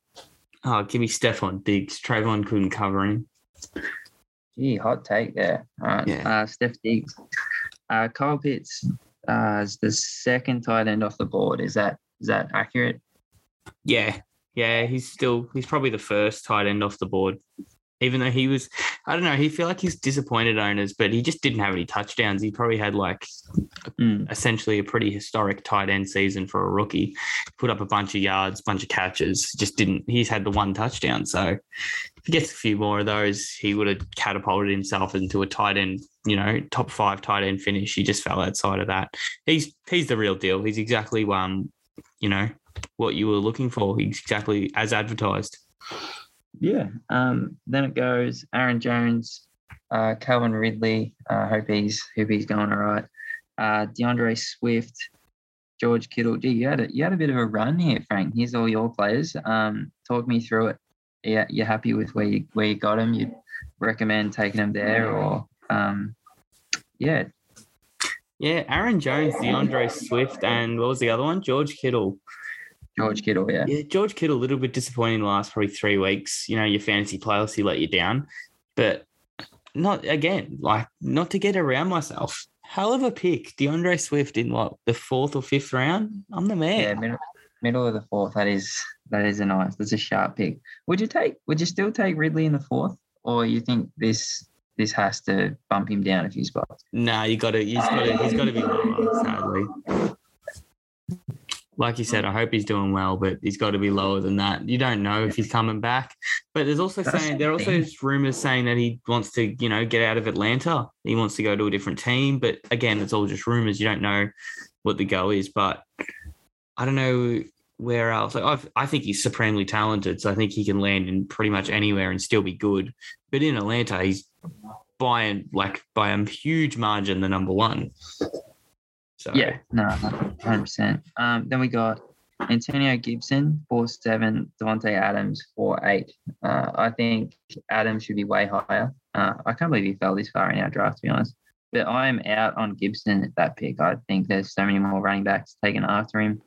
[SPEAKER 3] Oh, give me Stefon Diggs. Trevon couldn't cover him.
[SPEAKER 2] Gee, hot take there. All right.
[SPEAKER 3] Yeah.
[SPEAKER 2] Uh, Stef Diggs. Uh, Kyle Pitts uh, is the second tight end off the board. Is that is that accurate?
[SPEAKER 3] Yeah, yeah, he's still he's probably the first tight end off the board. Even though he was, I don't know, he feel like he's disappointed owners, but he just didn't have any touchdowns. He probably had like
[SPEAKER 2] Mm.
[SPEAKER 3] essentially a pretty historic tight end season for a rookie. Put up a bunch of yards, bunch of catches. Just didn't. He's had the one touchdown. So if he gets a few more of those, he would have catapulted himself into a tight end. You know, top five tight end finish. He just fell outside of that. He's he's the real deal. He's exactly um, you know, what you were looking for. He's exactly as advertised.
[SPEAKER 2] Yeah. Um, then it goes Aaron Jones, uh, Calvin Ridley. Uh, hope he's hope he's going all right. Uh, DeAndre Swift, George Kittle. Gee, you had a you had a bit of a run here, Frank. Here's all your players. Um, talk me through it. Yeah, you're happy with where you where you got them? You'd recommend taking them there, or um, yeah,
[SPEAKER 3] Yeah, Aaron Jones, DeAndre Swift, and what was the other one? George Kittle.
[SPEAKER 2] George Kittle. Yeah.
[SPEAKER 3] Yeah, George Kittle, a little bit disappointing the last probably three weeks. You know, your fantasy playoffs, he let you down. But not again, like not to get around myself. Hell of a pick. DeAndre Swift in what, the fourth or fifth round? I'm the
[SPEAKER 2] Yeah,
[SPEAKER 3] man.
[SPEAKER 2] middle, middle of the fourth. That is that is a nice. That's a sharp pick. Would you take? Would you still take Ridley in the fourth, or you think this this has to bump him down a few spots?
[SPEAKER 3] Nah, you gotta he's gotta he's gotta be lower, sadly. Like you said, oh. I hope he's doing well, but he's got to be lower than that. You don't know if he's coming back. But there's also
[SPEAKER 2] That's
[SPEAKER 3] saying
[SPEAKER 2] the
[SPEAKER 3] there are also rumors saying that he wants to, you know, get out of Atlanta. He wants to go to a different team. But again, it's all just rumors. You don't know what the go is. But I don't know where else. Like, I've, I think he's supremely talented, so I think he can land in pretty much anywhere and still be good. But in Atlanta, he's by and like by a huge margin the number one. So
[SPEAKER 2] Yeah, no, hundred percent. Um, then we got Antonio Gibson four seven, Davante Adams four eight. Uh, I think Adams should be way higher. Uh, I can't believe he fell this far in our draft, to be honest. But I am out on Gibson at that pick. I think there's so many more running backs taken after him,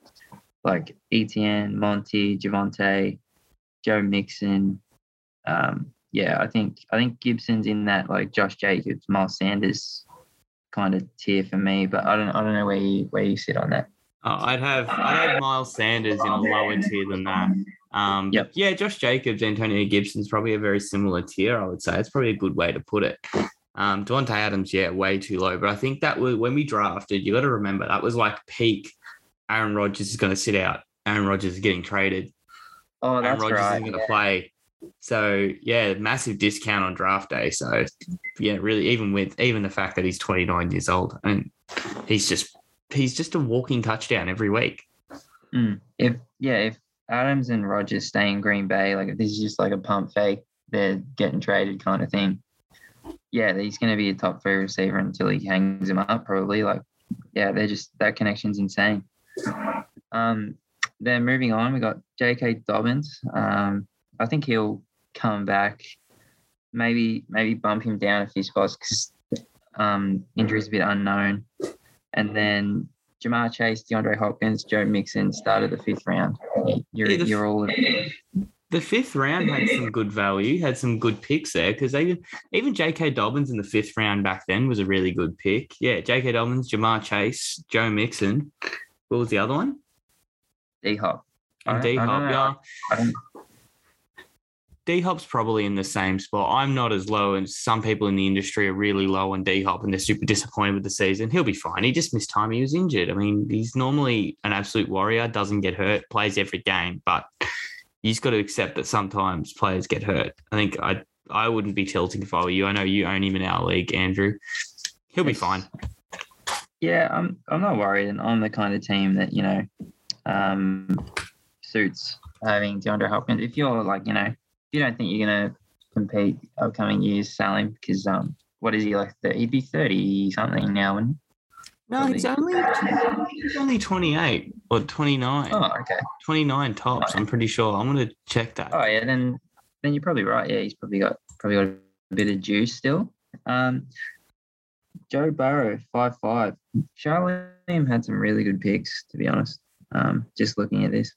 [SPEAKER 2] like ETN, Monty, Javonte, Joe Mixon. Um, yeah, I think I think Gibson's in that like Josh Jacobs, Miles Sanders kind of tier for me, but I don't I don't know where you where you sit on that.
[SPEAKER 3] Oh, I'd have I'd have Miles Sanders in a lower tier than that. Um,
[SPEAKER 2] Yep.
[SPEAKER 3] Yeah, Josh Jacobs, Antonio Gibson's probably a very similar tier. I would say it's probably a good way to put it. Um, Davante Adams, yeah, way too low. But I think that was when we drafted. You got to remember that was like peak. Aaron Rodgers is going to sit out. Aaron Rodgers is getting traded.
[SPEAKER 2] Oh, that's Aaron
[SPEAKER 3] Rodgers
[SPEAKER 2] right.
[SPEAKER 3] isn't going to play. So yeah, massive discount on draft day. So yeah, really, even with even the fact that he's 29 years old and he's just he's just a walking touchdown every week.
[SPEAKER 2] Mm. If yeah, if Adams and Rodgers stay in Green Bay, like if this is just like a pump fake, they're getting traded kind of thing. Yeah, he's going to be a top three receiver until he hangs him up, probably. Like, yeah, they're just that connection's insane. Um, then moving on, we got J.K. Dobbins. Um, I think he'll come back. Maybe maybe bump him down a few spots because um, is a bit unknown. And then Ja'Marr Chase, DeAndre Hopkins, Joe Mixon started the fifth round. You're
[SPEAKER 3] Yeah, the-
[SPEAKER 2] you're all
[SPEAKER 3] The fifth round had some good value, had some good picks there because even even J.K. Dobbins in the fifth round back then was a really good pick. Yeah, J.K. Dobbins, Ja'Marr Chase, Joe Mixon. What was the other one?
[SPEAKER 2] D Hop.
[SPEAKER 3] And D Hop. Yeah, D Hop's probably in the same spot. I'm not as low, and some people in the industry are really low on D Hop, and they're super disappointed with the season. He'll be fine. He just missed time. He was injured. I mean, he's normally an absolute warrior. Doesn't get hurt. Plays every game, but you just got to accept that sometimes players get hurt. I think I I wouldn't be tilting if I were you. I know you own him in our league, Andrew. He'll be fine.
[SPEAKER 2] Yeah, I'm I'm not worried, and I'm the kind of team that you know, um, suits having DeAndre Hopkins. If you're like, you know, you don't think you're gonna compete upcoming years, sell him because um, what is he like? th- He'd be thirty something now, and
[SPEAKER 3] No, he's only he's only 28 or 29.
[SPEAKER 2] oh, okay.
[SPEAKER 3] 29 tops, I'm pretty sure. I'm gonna check that.
[SPEAKER 2] Oh yeah, then then you're probably right. Yeah, he's probably got probably got a bit of juice still. Um, Joe Burrow, five five. Charlene had some really good picks, to be honest. Um, just looking at this,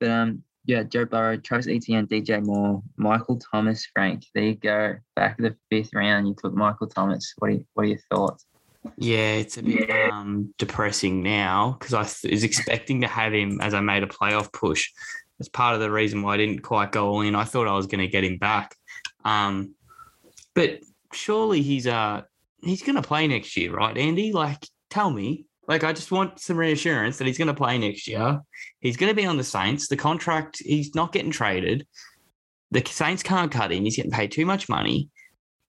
[SPEAKER 2] but um, yeah, Joe Burrow, Travis Etienne, DJ Moore, Michael Thomas, Frank. There you go. Back of the fifth round, you took Michael Thomas. What are you, what are your thoughts?
[SPEAKER 3] Yeah, it's a bit um, depressing now because I was expecting to have him as I made a playoff push. That's part of the reason why I didn't quite go all in. I thought I was going to get him back, um, but surely he's uh he's going to play next year, right, Andy? Like, tell me. Like, I just want some reassurance that he's going to play next year. He's going to be on the Saints. The contract, he's not getting traded. The Saints can't cut him. He's getting paid too much money.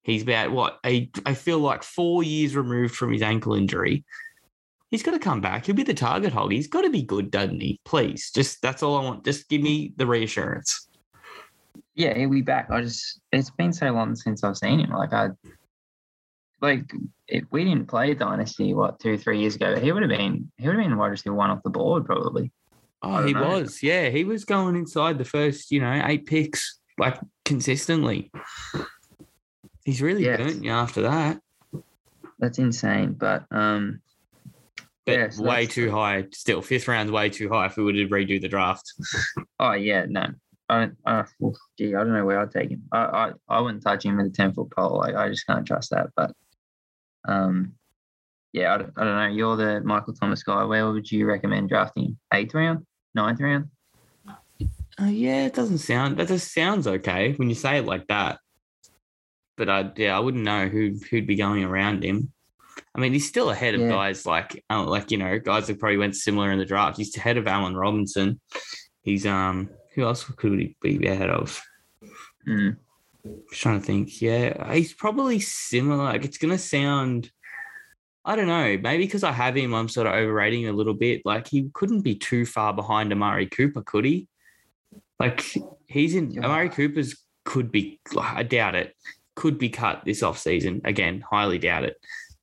[SPEAKER 3] He's about what a I feel like four years removed from his ankle injury. He's got to come back. He'll be the target hog. He's got to be good, doesn't he? Please, just that's all I want. Just give me the reassurance.
[SPEAKER 2] Yeah, he'll be back. I just it's been so long since I've seen him. Like I like if we didn't play Dynasty what two three years ago, he would have been he would have been wide receiver one off the board probably.
[SPEAKER 3] Oh, he
[SPEAKER 2] know.
[SPEAKER 3] was. Yeah, he was going inside the first, you know, eight picks like consistently. He's really
[SPEAKER 2] Yeah.
[SPEAKER 3] burnt you after that,
[SPEAKER 2] That's insane. But um,
[SPEAKER 3] but
[SPEAKER 2] Yeah, so
[SPEAKER 3] way too high. Still, fifth round's way too high if we were to redo the draft.
[SPEAKER 2] oh yeah, no. I don't, oof, gee, I don't know where I'd take him. I, I, I wouldn't touch him with a ten foot pole. Like I just can't trust that. But um, yeah, I don't, I don't know. You're the Michael Thomas guy. Where would you recommend drafting? Eighth round, ninth round?
[SPEAKER 3] Uh, yeah, it doesn't sound. That just sounds okay when you say it like that. But I, yeah, I wouldn't know who who'd be going around him. I mean, he's still ahead of
[SPEAKER 2] Yeah.
[SPEAKER 3] guys like, uh, like you know, guys that probably went similar in the draft. He's ahead of Allen Robinson. He's um, who else could he be ahead of?
[SPEAKER 2] Mm.
[SPEAKER 3] Trying to think. Yeah, he's probably similar. Like it's gonna sound. I don't know. Maybe because I have him, I'm sort of overrating a little bit. Like he couldn't be too far behind Amari Cooper, could he? Like he's in
[SPEAKER 2] Yeah.
[SPEAKER 3] Amari Cooper's could be. I doubt it. Could be cut this off season again. Highly doubt it.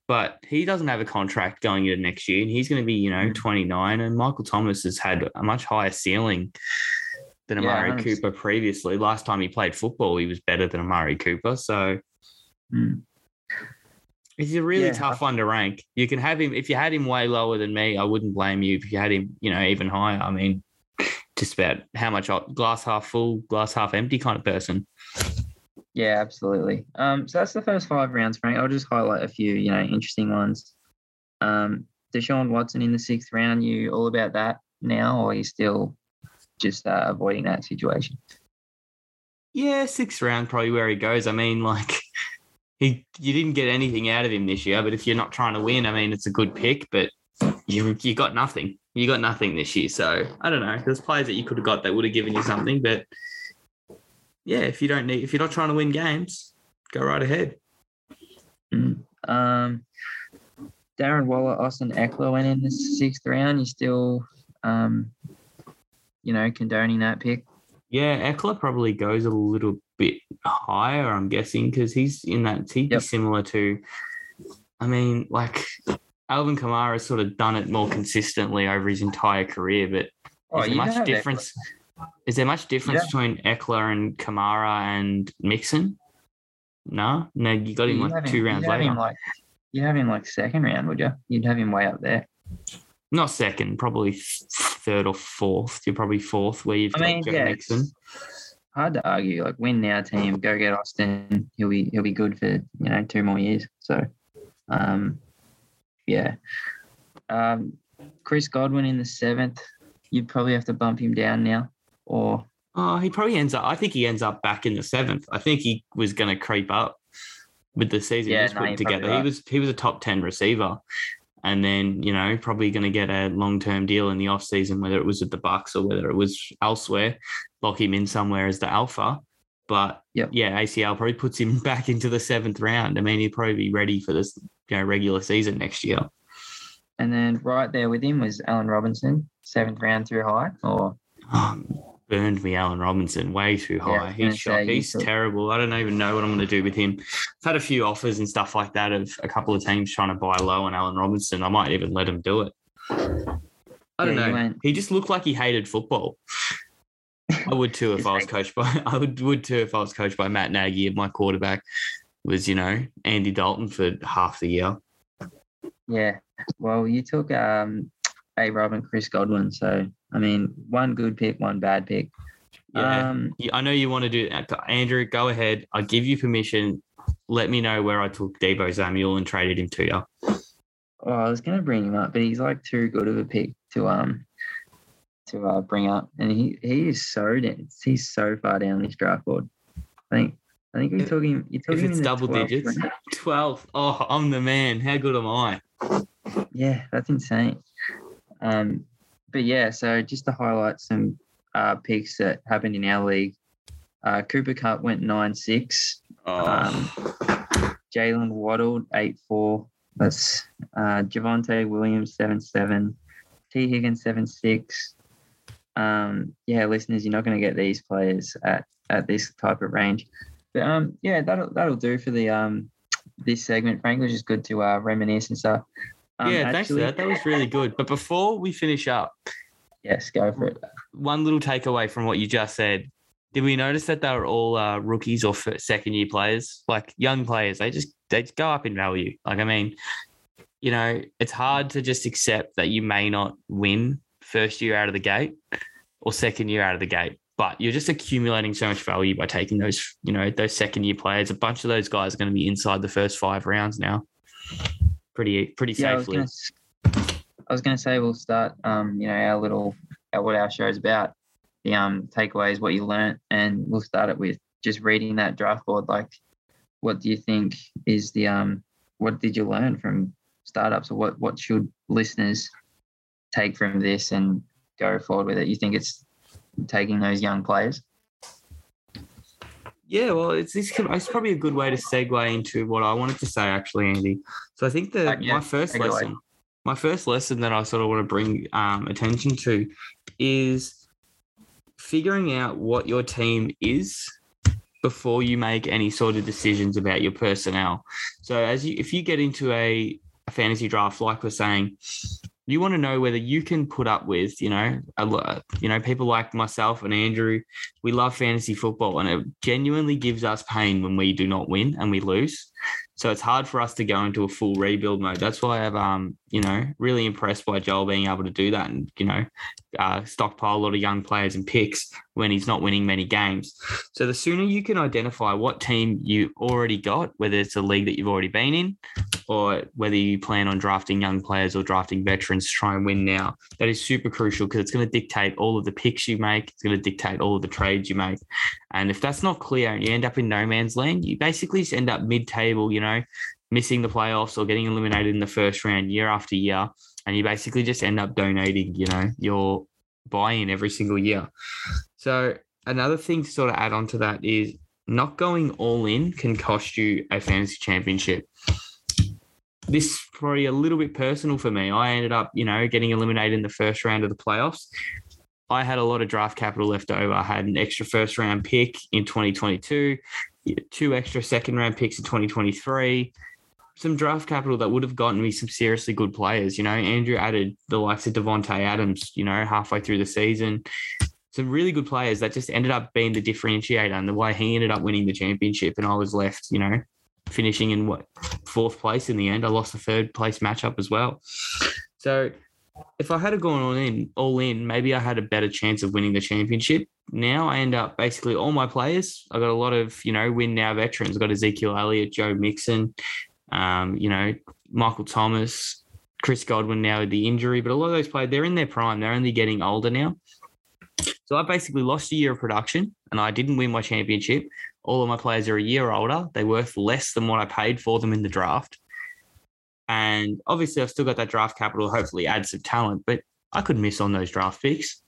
[SPEAKER 3] But he doesn't have a contract going into next year, and he's going to be, you know,
[SPEAKER 2] Mm.
[SPEAKER 3] 29. And Michael Thomas has had a much higher ceiling than
[SPEAKER 2] Yeah,
[SPEAKER 3] Amari
[SPEAKER 2] 100%.
[SPEAKER 3] Cooper previously. Last time he played football, he was better than Amari Cooper. So
[SPEAKER 2] Mm.
[SPEAKER 3] He's a really
[SPEAKER 2] Yeah.
[SPEAKER 3] tough one to rank. You can have him if you had him way lower than me. I wouldn't blame you if you had him, you know, even higher. I mean, just about how much glass half full, glass half empty kind of person.
[SPEAKER 2] Yeah, absolutely. Um, so that's the first five rounds, Frank. I'll just highlight a few, you know, interesting ones. Um, Deshaun Watson in the sixth round. You all about that now, or are you still just uh, avoiding that situation?
[SPEAKER 3] Yeah, sixth round probably where he goes. I mean, like he you didn't get anything out of him this year, but if you're not trying to win, I mean, it's a good pick, but you you got nothing. You got nothing this year. So I don't know. There's players that you could have got that would have given you something, but yeah, if you don't need if you're not trying to win games, go right ahead.
[SPEAKER 2] Mm. Um, Darren Waller, Austin Ekeler went in the sixth round. You still, um, you know, condoning that pick?
[SPEAKER 3] Yeah, Ekeler probably goes a little bit higher, I'm guessing, because he's in that he'd
[SPEAKER 2] Yep.
[SPEAKER 3] similar to I mean, like Alvin Kamara has sort of done it more consistently over his entire career, but
[SPEAKER 2] Oh,
[SPEAKER 3] is there much
[SPEAKER 2] Ekeler.
[SPEAKER 3] difference? Is there much difference
[SPEAKER 2] Yeah.
[SPEAKER 3] between Ekeler and Kamara and Mixon? No, no, you got him
[SPEAKER 2] You'd
[SPEAKER 3] like two
[SPEAKER 2] him-
[SPEAKER 3] rounds later.
[SPEAKER 2] Like, you'd have him like second round, would you? You'd have him way up there.
[SPEAKER 3] Not second, probably third or fourth. You're probably fourth where you've
[SPEAKER 2] I
[SPEAKER 3] got
[SPEAKER 2] mean,
[SPEAKER 3] Joe
[SPEAKER 2] yeah,
[SPEAKER 3] Mixon.
[SPEAKER 2] hard to argue. Like, win now, team. Go get Austin. He'll be he'll be good for you know two more years. So, um, yeah. Um, Chris Godwin in the seventh. You'd probably have to bump him down now, or
[SPEAKER 3] Oh, he probably ends up. I think he ends up back in the seventh. I think he was going to creep up with the season
[SPEAKER 2] Yeah, no,
[SPEAKER 3] putting together. He was he was a top ten receiver, and then you know probably going to get a long term deal in the off season, whether it was at the Bucks or whether it was elsewhere. Lock him in somewhere as the alpha. But
[SPEAKER 2] Yep.
[SPEAKER 3] yeah, ACL probably puts him back into the seventh round. I mean, he'd probably be ready for this you know regular season next year.
[SPEAKER 2] and then right there with him was Allen Robinson, seventh round through high, or
[SPEAKER 3] um, burned me Allen Robinson way too high.
[SPEAKER 2] gonna
[SPEAKER 3] he's shot, he's terrible. I don't even know what I'm going to do with him. I've had a few offers and stuff like that of a couple of teams trying to buy low on Allen Robinson. I might even let him do it. I don't
[SPEAKER 2] Yeah,
[SPEAKER 3] know.
[SPEAKER 2] went-
[SPEAKER 3] He just looked like he hated football. I would too if I was coached by I would would too if I was coached by Matt Nagy my quarterback was, you know, Andy Dalton for half the year.
[SPEAKER 2] Yeah. Well, you took um, A Rob and Chris Godwin. So, I mean, one good pick, one bad pick.
[SPEAKER 3] Yeah.
[SPEAKER 2] Um,
[SPEAKER 3] I know you want to do that. Andrew, go ahead. I give you permission. Let me know where I took Deebo Samuel and traded him to you.
[SPEAKER 2] oh, I was going to bring him up, but he's like too good of a pick to um to uh, bring up, and he he is so dense. He's so far down this draft board. I think I think we
[SPEAKER 3] If-
[SPEAKER 2] took him. You took
[SPEAKER 3] if it's double
[SPEAKER 2] 12th
[SPEAKER 3] digits.
[SPEAKER 2] round.
[SPEAKER 3] 12. Oh, I'm the man. How good am I?
[SPEAKER 2] Yeah, that's insane. Um, but yeah, so just to highlight some uh, picks that happened in our league. Uh, Cooper Kupp went nine six.
[SPEAKER 3] Oh,
[SPEAKER 2] Um, Jaylen Waddle eight four. That's uh, Javonte Williams seven seven. Tee Higgins seven six. Um, yeah, listeners, you're not going to get these players at at this type of range. But um, yeah, that'll that'll do for the um this segment. Frank was just good to uh, reminisce and stuff. Um,
[SPEAKER 3] yeah, thanks for that. That was really good. But before we finish up,
[SPEAKER 2] Yes, go for it.
[SPEAKER 3] one little takeaway from what you just said. Did we notice that they were all uh, rookies or second year players, like young players? They just they just go up in value. Like I mean, you know, it's hard to just accept that you may not win first year out of the gate or second year out of the gate, but you're just accumulating so much value by taking those, you know, those second year players. A bunch of those guys are going to be inside the first five rounds now, pretty pretty
[SPEAKER 2] Yeah, I was
[SPEAKER 3] safely.
[SPEAKER 2] gonna, I was gonna say we'll start. Um, you know, our little, our, what our show is about. The um takeaways, what you learnt, and we'll start it with just reading that draft board. Like, what do you think is the um, what did you learn from startups, or what what should listeners take from this and go forward with it? You think it's taking those young players?
[SPEAKER 3] Yeah, well, it's this. could- It's probably a good way to segue into what I wanted to say, actually, Andy. So I think that my first
[SPEAKER 2] away.
[SPEAKER 3] lesson, my first lesson that I sort of want to bring um, attention to, is figuring out what your team is before you make any sort of decisions about your personnel. So as you, if you get into a, a fantasy draft, like we're saying, you want to know whether you can put up with, you know, a you know, people like myself and Andrew we love fantasy football and it genuinely gives us pain when we do not win and we lose. So it's hard for us to go into a full rebuild mode. That's why I've um, you know, really impressed by Joel being able to do that and, you know, uh, stockpile a lot of young players and picks when he's not winning many games. So the sooner you can identify what team you already got, whether it's a league that you've already been in, or whether you plan on drafting young players or drafting veterans to try and win now, that is super crucial because it's going to dictate all of the picks you make. It's going to dictate all of the trades you make. And if that's not clear and you end up in no man's land, you basically just end up mid table, you know, missing the playoffs or getting eliminated in the first round year after year. And you basically just end up donating, you know, your buy in every single year. So another thing to sort of add on to that is not going all in can cost you a fantasy championship. This is probably a little bit personal for me. I ended up, you know, getting eliminated in the first round of the playoffs. I had a lot of draft capital left over. I had an extra first round pick in 2022, two extra second round picks in 2023, some draft capital that would have gotten me some seriously good players. You know, Andrew added the likes of Davante Adams, you know, halfway through the season. Some really good players that just ended up being the differentiator and the way he ended up winning the championship. And I was left, you know, finishing in what fourth place in the end. I lost the third place matchup as well. So if I had gone all in, all in, maybe I had a better chance of winning the championship. Now I end up basically all my players. I got a lot of you know win now veterans. I got Ezekiel Elliott, Joe Mixon, um, you know Michael Thomas, Chris Godwin. Now with the injury, but a lot of those players they're in their prime. They're only getting older now. So I basically lost a year of production, and I didn't win my championship. All of my players are a year older. They're worth less than what I paid for them in the draft. And obviously, I've still got that draft capital, hopefully add some talent, but I could miss on those draft picks.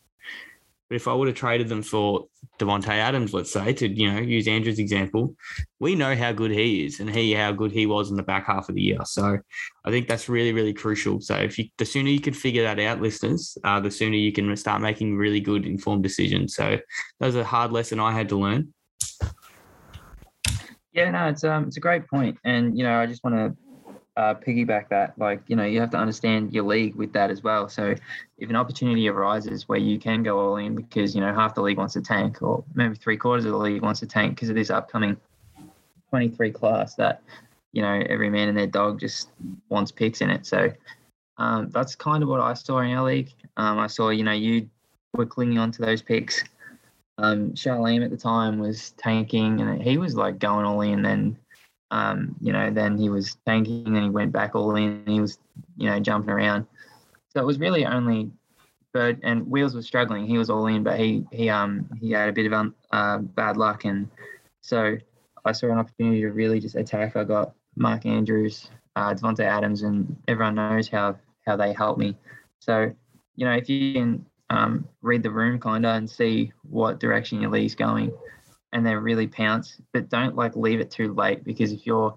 [SPEAKER 3] But if I would have traded them for Davante Adams, let's say, to you know use Andrew's example, we know how good he is and he how good he was in the back half of the year. So I think that's really really crucial. So if you the sooner you can figure that out, listeners, uh, the sooner you can start making really good informed decisions. So that was a hard lesson I had to learn.
[SPEAKER 2] Yeah, no, it's um, it's a great point, and you know, I just want to uh, piggyback that. Like, you know, you have to understand your league with that as well. So, if an opportunity arises where you can go all in because you know half the league wants to tank, or maybe three quarters of the league wants to tank because of this upcoming 23 class, that you know every man and their dog just wants picks in it. So, um, that's kind of what I saw in our league. Um, I saw, you know, you were clinging on to those picks. Um, Charlene at the time was tanking, and he was like going all in. Then um, you know, then he was tanking and he went back all in. he was, you know, jumping around. So it was really only Bird and Wheels was struggling. He was all in, but he he um he had a bit of um, uh, bad luck, and so I saw an opportunity to really just attack. I got Mark Andrews, uh, Davante Adams, and everyone knows how how they helped me. So you know, if you can um, read the room kind of and see what direction your league's going, and then really pounce, but don't like leave it too late because if you're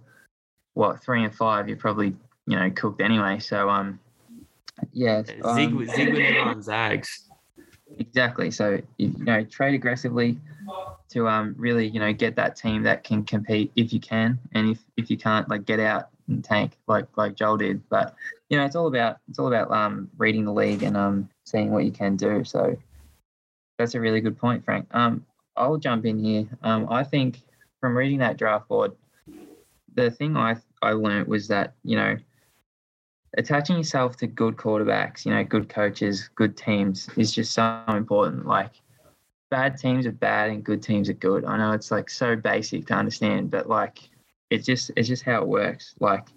[SPEAKER 2] what three and five, you're probably you know cooked anyway. So um, yeah,
[SPEAKER 3] Zig,
[SPEAKER 2] um,
[SPEAKER 3] zig when everyone zags.
[SPEAKER 2] exactly. So you, you know trade aggressively to um really you know get that team that can compete if you can, and if if you can't like get out and tank like like Joel did. But you know it's all about it's all about um reading the league and um seeing what you can do. So that's a really good point, Frank. Um, I'll jump in here. Um, I think from reading that draft board, the thing I I learned was that you know attaching yourself to good quarterbacks, you know, good coaches, good teams is just so important. Like bad teams are bad and good teams are good. I know it's like so basic to understand, but like it's just it's just how it works. Like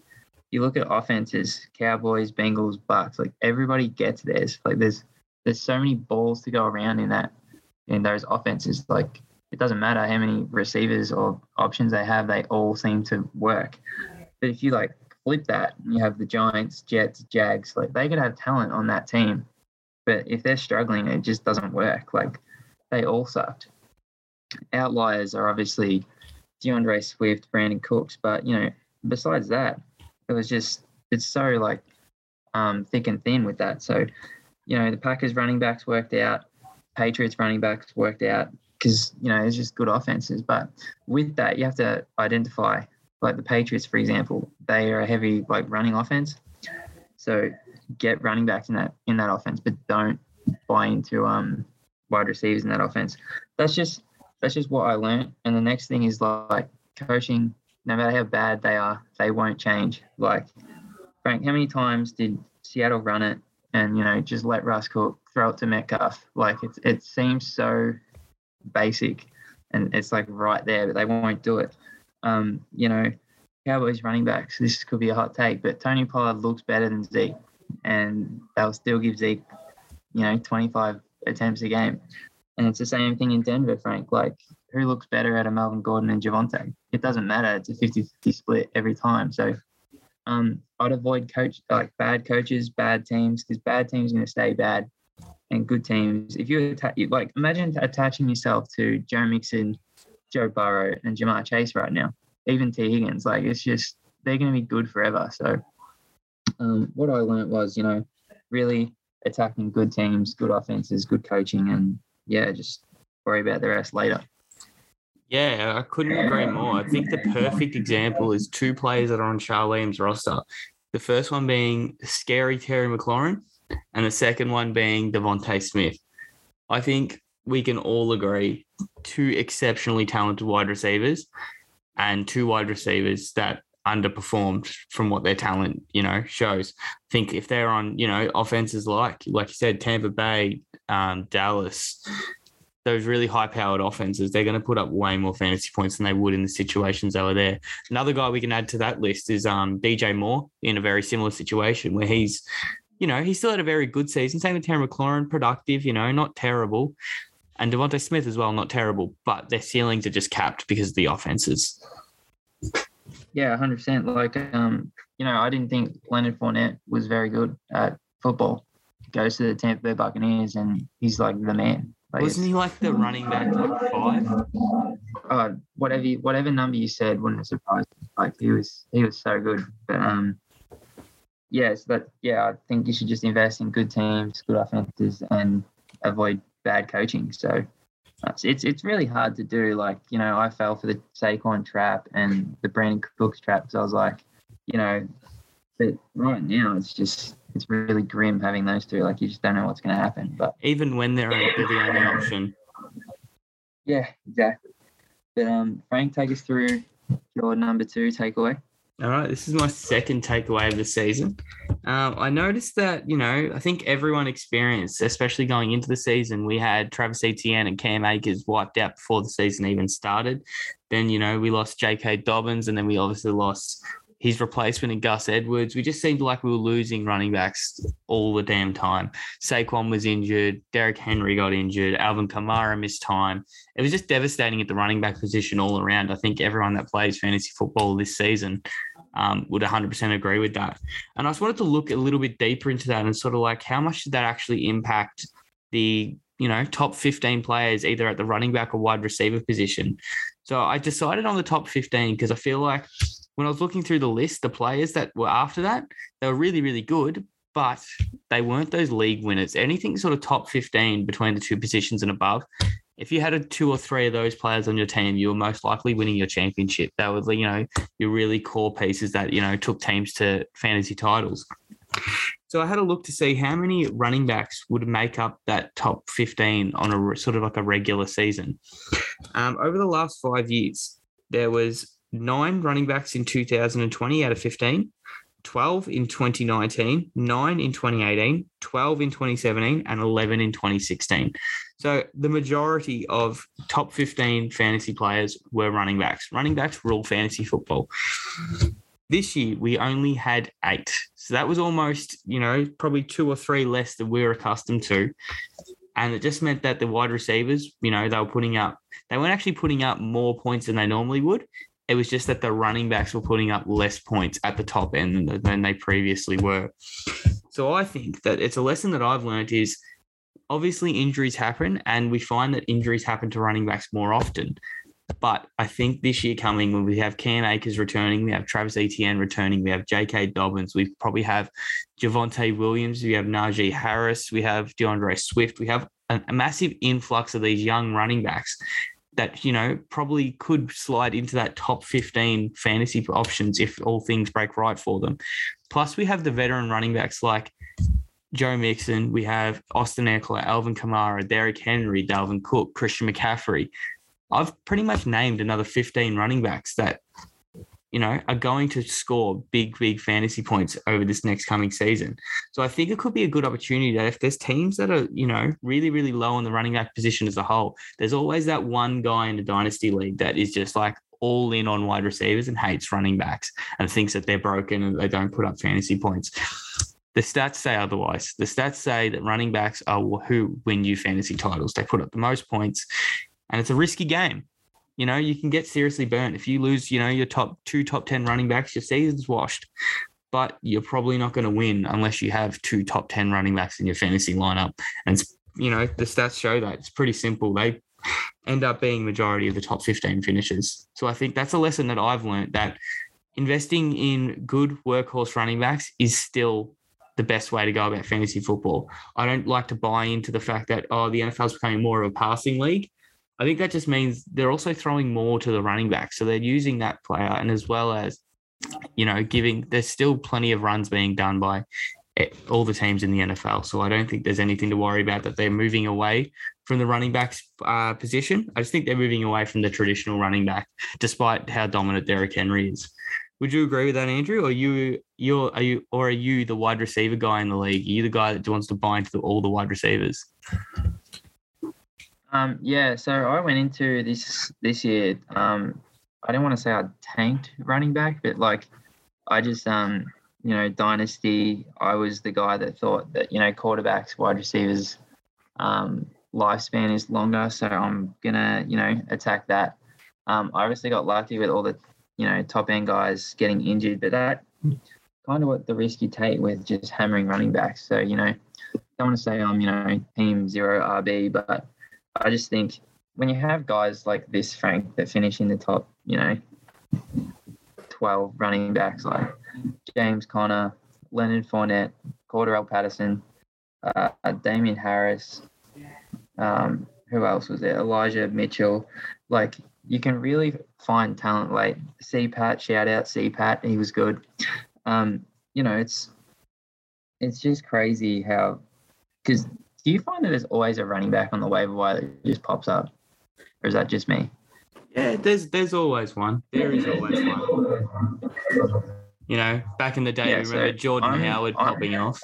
[SPEAKER 2] you look at offenses, Cowboys, Bengals, Bucs, like everybody gets theirs. Like there's there's so many balls to go around in that in those offenses. Like it doesn't matter how many receivers or options they have, they all seem to work. But if you like flip that, you have the Giants, Jets, Jags, like they could have talent on that team. But if they're struggling, it just doesn't work. Like they all sucked. Outliers are obviously D'Andre Swift, Brandin Cooks, but you know, besides that, it was just it's so like um, thick and thin with that. So, you know, the Packers running backs worked out. Patriots running backs worked out because you know it's just good offenses. But with that, you have to identify like the Patriots, for example, they are a heavy like running offense. So get running backs in that in that offense, but don't buy into um wide receivers in that offense. That's just that's just what I learned. And the next thing is like coaching. No matter how bad they are, they won't change. Like Frank, how many times did Seattle run it and you know just let Russ cook, throw it to Metcalf? Like it it seems so basic, and it's like right there, but they won't do it. Um, you know, Cowboys running backs. This could be a hot take, but Tony Pollard looks better than Zeke, and they'll still give Zeke, you know, 25 attempts a game. And it's the same thing in Denver, Frank. Like, who looks better out of Melvin Gordon and Javonte? It doesn't matter. It's a 50 50 split every time. So um, I'd avoid coach like bad coaches, bad teams, because bad teams are going to stay bad, and good teams. If you atta- like, imagine attaching yourself to Joe Mixon, Joe Burrow, and Ja'Marr Chase right now, even Tee Higgins. Like, it's just they're going to be good forever. So um, what I learned was, you know, really attacking good teams, good offenses, good coaching, and yeah, just worry about the rest later.
[SPEAKER 3] Yeah, I couldn't agree more. I think the perfect example is two players that are on Charlene's roster. The first one being scary Terry McLaurin, and the second one being DeVonta Smith. I think we can all agree two exceptionally talented wide receivers and two wide receivers that underperformed from what their talent, you know, shows. I think if they're on, you know, offenses like, like you said, Tampa Bay, um, Dallas, those really high powered offenses, they're going to put up way more fantasy points than they would in the situations they were there. Another guy we can add to that list is um, DJ Moore in a very similar situation where he's, you know, he still had a very good season. Same with Terry McLaurin, productive, you know, not terrible. And DeVonta Smith as well, not terrible, but their ceilings are just capped because of the offenses.
[SPEAKER 2] Yeah, hundred percent. Like, um, you know, I didn't think Leonard Fournette was very good at football. Goes to the Tampa Bay Buccaneers and he's like the man. Like,
[SPEAKER 3] Wasn't he like the running back like five?
[SPEAKER 2] uh, whatever you- whatever number you said wouldn't have surprised me. Like he was he was so good. But um, yes, but yeah, I think you should just invest in good teams, good offenses, and avoid bad coaching. So it's it's really hard to do. Like you know, I fell for the Saquon trap and the Brandin Cooks trap because I was like, you know, but right now it's just it's really grim having those two. Like you just don't know what's going to happen. But
[SPEAKER 3] Even when they're, they're the only option.
[SPEAKER 2] yeah, exactly. But um, Frank, take us through your number two takeaway.
[SPEAKER 3] All right, this is my second takeaway of the season. Um, I noticed that, you know, I think everyone experienced, especially going into the season, we had Travis Etienne and Cam Akers wiped out before the season even started. Then, you know, we lost J.K. Dobbins, and then we obviously lost his replacement in Gus Edwards. We just seemed like we were losing running backs all the damn time. Saquon was injured, Derrick Henry got injured, Alvin Kamara missed time. It was just devastating at the running back position all around. I think everyone that plays fantasy football this season um, would 100% agree with that. And I just wanted to look a little bit deeper into that and sort of like how much did that actually impact the you know top 15 players either at the running back or wide receiver position. So I decided on the top 15 because I feel like when I was looking through the list, the players that were after that, they were really, really good, but they weren't those league winners. Anything sort of top 15 between the two positions and above, if you had a two or three of those players on your team, you were most likely winning your championship. That was, you know, your really core pieces that, you know, took teams to fantasy titles. So I had a look to see how many running backs would make up that top 15 on a sort of like a regular season. Um, over the last five years, there was nine running backs in 2020 out of 15, 12 in 2019, nine in 2018, 12 in 2017, and 11 in 2016. So the majority of top 15 fantasy players were running backs. Running backs rule fantasy football. This year, we only had eight. So that was almost, you know, probably two or three less than we are accustomed to. And it just meant that the wide receivers, you know, they were putting up, they weren't actually putting up more points than they normally would. It was just that the running backs were putting up less points at the top end than, they previously were. So I think that it's a lesson that I've learned is obviously injuries happen, and we find that injuries happen to running backs more often. But I think this year coming, when we have Cam Akers returning, we have Travis Etienne returning, we have J.K. Dobbins, we probably have Javonte Williams, we have Najee Harris, we have D'Andre Swift, we have a massive influx of these young running backs that you know probably could slide into that top 15 fantasy options if all things break right for them. Plus, we have the veteran running backs like Joe Mixon, we have Austin Ekeler, Alvin Kamara, Derrick Henry, Dalvin Cook, Christian McCaffrey. I've pretty much named another 15 running backs that, you know, are going to score big, big fantasy points over this next coming season. So I think it could be a good opportunity that if there's teams that are, you know, really, really low on the running back position as a whole, there's always that one guy in the dynasty league that is just like all in on wide receivers and hates running backs and thinks that they're broken and they don't put up fantasy points. The stats say otherwise. The stats say that running backs are who win you fantasy titles. They put up the most points, and it's a risky game. You know, you can get seriously burnt if you lose. You know, your top two, top ten running backs, your season's washed. But you're probably not going to win unless you have two top ten running backs in your fantasy lineup. And you know, the stats show that it's pretty simple. They end up being majority of the top 15 finishes. So I think that's a lesson that I've learned that investing in good workhorse running backs is still the best way to go about fantasy football. I don't like to buy into the fact that, oh, the NFL is becoming more of a passing league. I think that just means they're also throwing more to the running back. So they're using that player and as well as, you know, giving, there's still plenty of runs being done by all the teams in the NFL. So I don't think there's anything to worry about that they're moving away from the running backs uh, position. I just think they're moving away from the traditional running back, despite how dominant Derrick Henry is. Would you agree with that, Andrew? Or you, you're, are you, or are you the wide receiver guy in the league? Are you the guy that wants to buy into the, all the wide receivers?
[SPEAKER 2] Um, yeah, so I went into this this year. Um, I don't want to say I tanked running back, but like I just um, you know, dynasty. I was the guy that thought that you know quarterbacks, wide receivers, um, lifespan is longer, so I'm gonna you know attack that. Um, I obviously got lucky with all the you know top end guys getting injured, but that kind of what the risk you take with just hammering running backs. So you know, I don't want to say I'm you know team zero RB, but I just think when you have guys like this, Frank, that finish in the top, you know, 12 running backs like James Conner, Leonard Fournette, Cordarrelle Patterson, uh, Damien Harris, um, who else was there? Elijah Mitchell. Like you can really find talent late. CPAT, shout out CPAT, he was good. Um, you know, it's it's just crazy how because do you find that there's always a running back on the waiver wire that just pops up, or is that just me?
[SPEAKER 3] Yeah, there's there's always one. There is always one. You know, back in the day,
[SPEAKER 2] Yeah,
[SPEAKER 3] we
[SPEAKER 2] so
[SPEAKER 3] remember Jordan
[SPEAKER 2] I'm-
[SPEAKER 3] Howard
[SPEAKER 2] I'm-
[SPEAKER 3] popping off.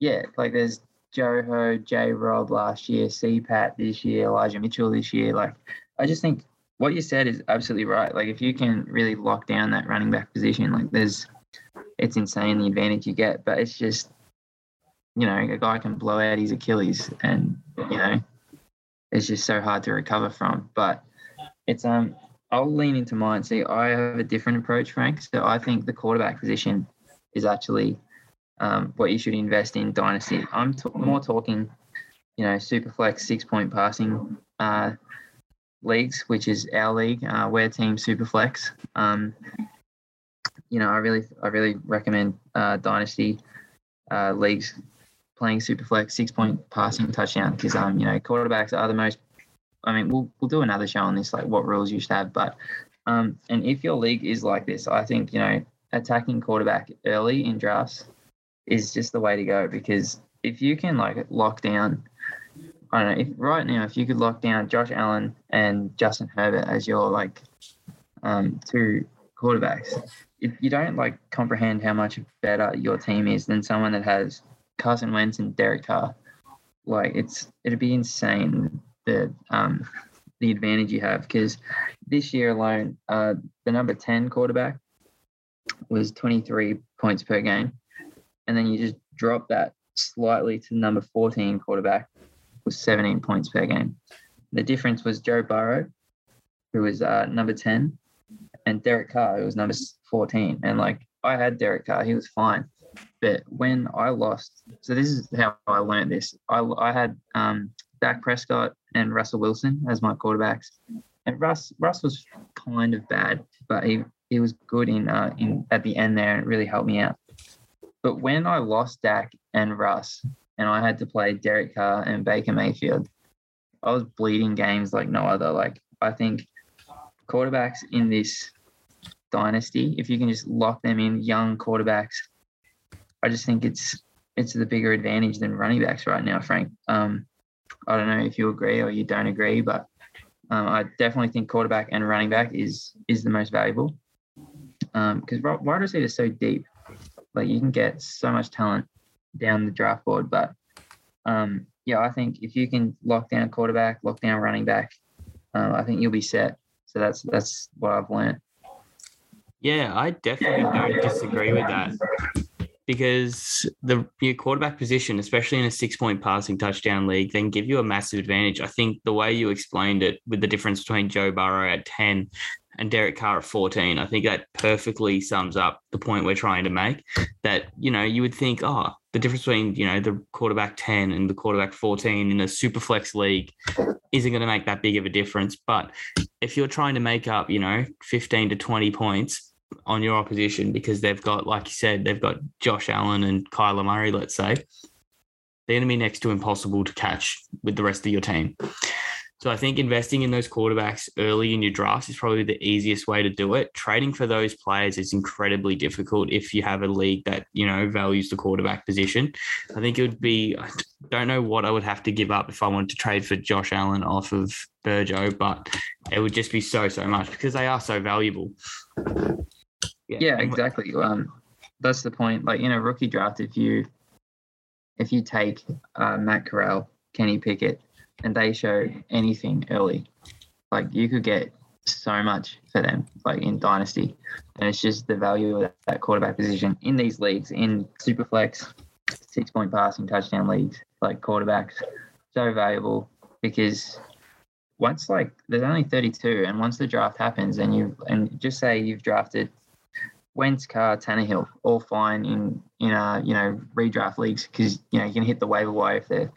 [SPEAKER 2] Yeah, like there's Joe Ho, J Rob last year, CPAT this year, Elijah Mitchell this year. Like, I just think what you said is absolutely right. Like, if you can really lock down that running back position, like, there's, it's insane the advantage you get. But it's just, you know, a guy can blow out his Achilles, and you know, it's just so hard to recover from. But it's um, I'll lean into mine. See, I have a different approach, Frank. So I think the quarterback position is actually um, what you should invest in dynasty. I'm t- more talking, you know, superflex six point passing uh, leagues, which is our league. Uh, we're team superflex. Um, you know, I really, I really recommend uh, dynasty uh, leagues playing superflex six point passing touchdown because um, you know, quarterbacks are the most. I mean, we'll we'll do another show on this, like what rules you should have, but um, and if your league is like this, I think you know attacking quarterback early in drafts is just the way to go because if you can like lock down, I don't know, if right now if you could lock down Josh Allen and Justin Herbert as your like um, two quarterbacks, if you don't like comprehend how much better your team is than someone that has Carson Wentz and Derek Carr, like it's it'd be insane the um the advantage you have because this year alone, uh, the number ten quarterback was 23 points per game and then you just drop that slightly to the number 14 quarterback was 17 points per game. The difference was Joe Burrow, who was uh, number 10, and Derek Carr, who was number 14. And like I had Derek Carr, he was fine. But when I lost, so this is how I learned this. I, I had um, Dak Prescott and Russell Wilson as my quarterbacks, and Russ Russ was kind of bad, but he he was good in uh, in at the end there and really helped me out. But when I lost Dak and Russ, and I had to play Derek Carr and Baker Mayfield, I was bleeding games like no other. Like I think quarterbacks in this dynasty, if you can just lock them in, young quarterbacks, I just think it's it's the bigger advantage than running backs right now, Frank. Um, I don't know if you agree or you don't agree, but um, I definitely think quarterback and running back is is the most valuable because um, wide receiver is so deep. Like you can get so much talent down the draft board, but um, yeah, I think if you can lock down quarterback, lock down running back, uh, I think you'll be set. So that's that's what I've learned.
[SPEAKER 3] Yeah, I definitely don't disagree with that because the your quarterback position, especially in a six point passing touchdown league, then give you a massive advantage. I think the way you explained it with the difference between Joe Burrow at 10 and Derek Carr at 14, I think that perfectly sums up the point we're trying to make. That, you know, you would think, oh, the difference between, you know, the quarterback 10 and the quarterback 14 in a super flex league isn't going to make that big of a difference. But if you're trying to make up, you know, 15 to 20 points on your opposition because they've got, like you said, they've got Josh Allen and Kyler Murray, let's say, they're going to be next to impossible to catch with the rest of your team. So I think investing in those quarterbacks early in your drafts is probably the easiest way to do it. Trading for those players is incredibly difficult if you have a league that, you know, values the quarterback position. I think it would be I don't know what I would have to give up if I wanted to trade for Josh Allen off of Burjo, but it would just be so so much because they are so valuable.
[SPEAKER 2] Yeah, exactly. Um, that's the point. Like in a rookie draft, if you if you take uh, Matt Corral, Kenny Pickett, and they show anything early, like you could get so much for them, like in Dynasty. And it's just the value of that quarterback position in these leagues, in Superflex, six point passing touchdown leagues, like quarterbacks, so valuable because once like there's only 32 and once the draft happens and you and just say you've drafted Wentz, Carr, Tannehill, all fine in in uh you know redraft leagues because you know you can hit the waiver wire if they're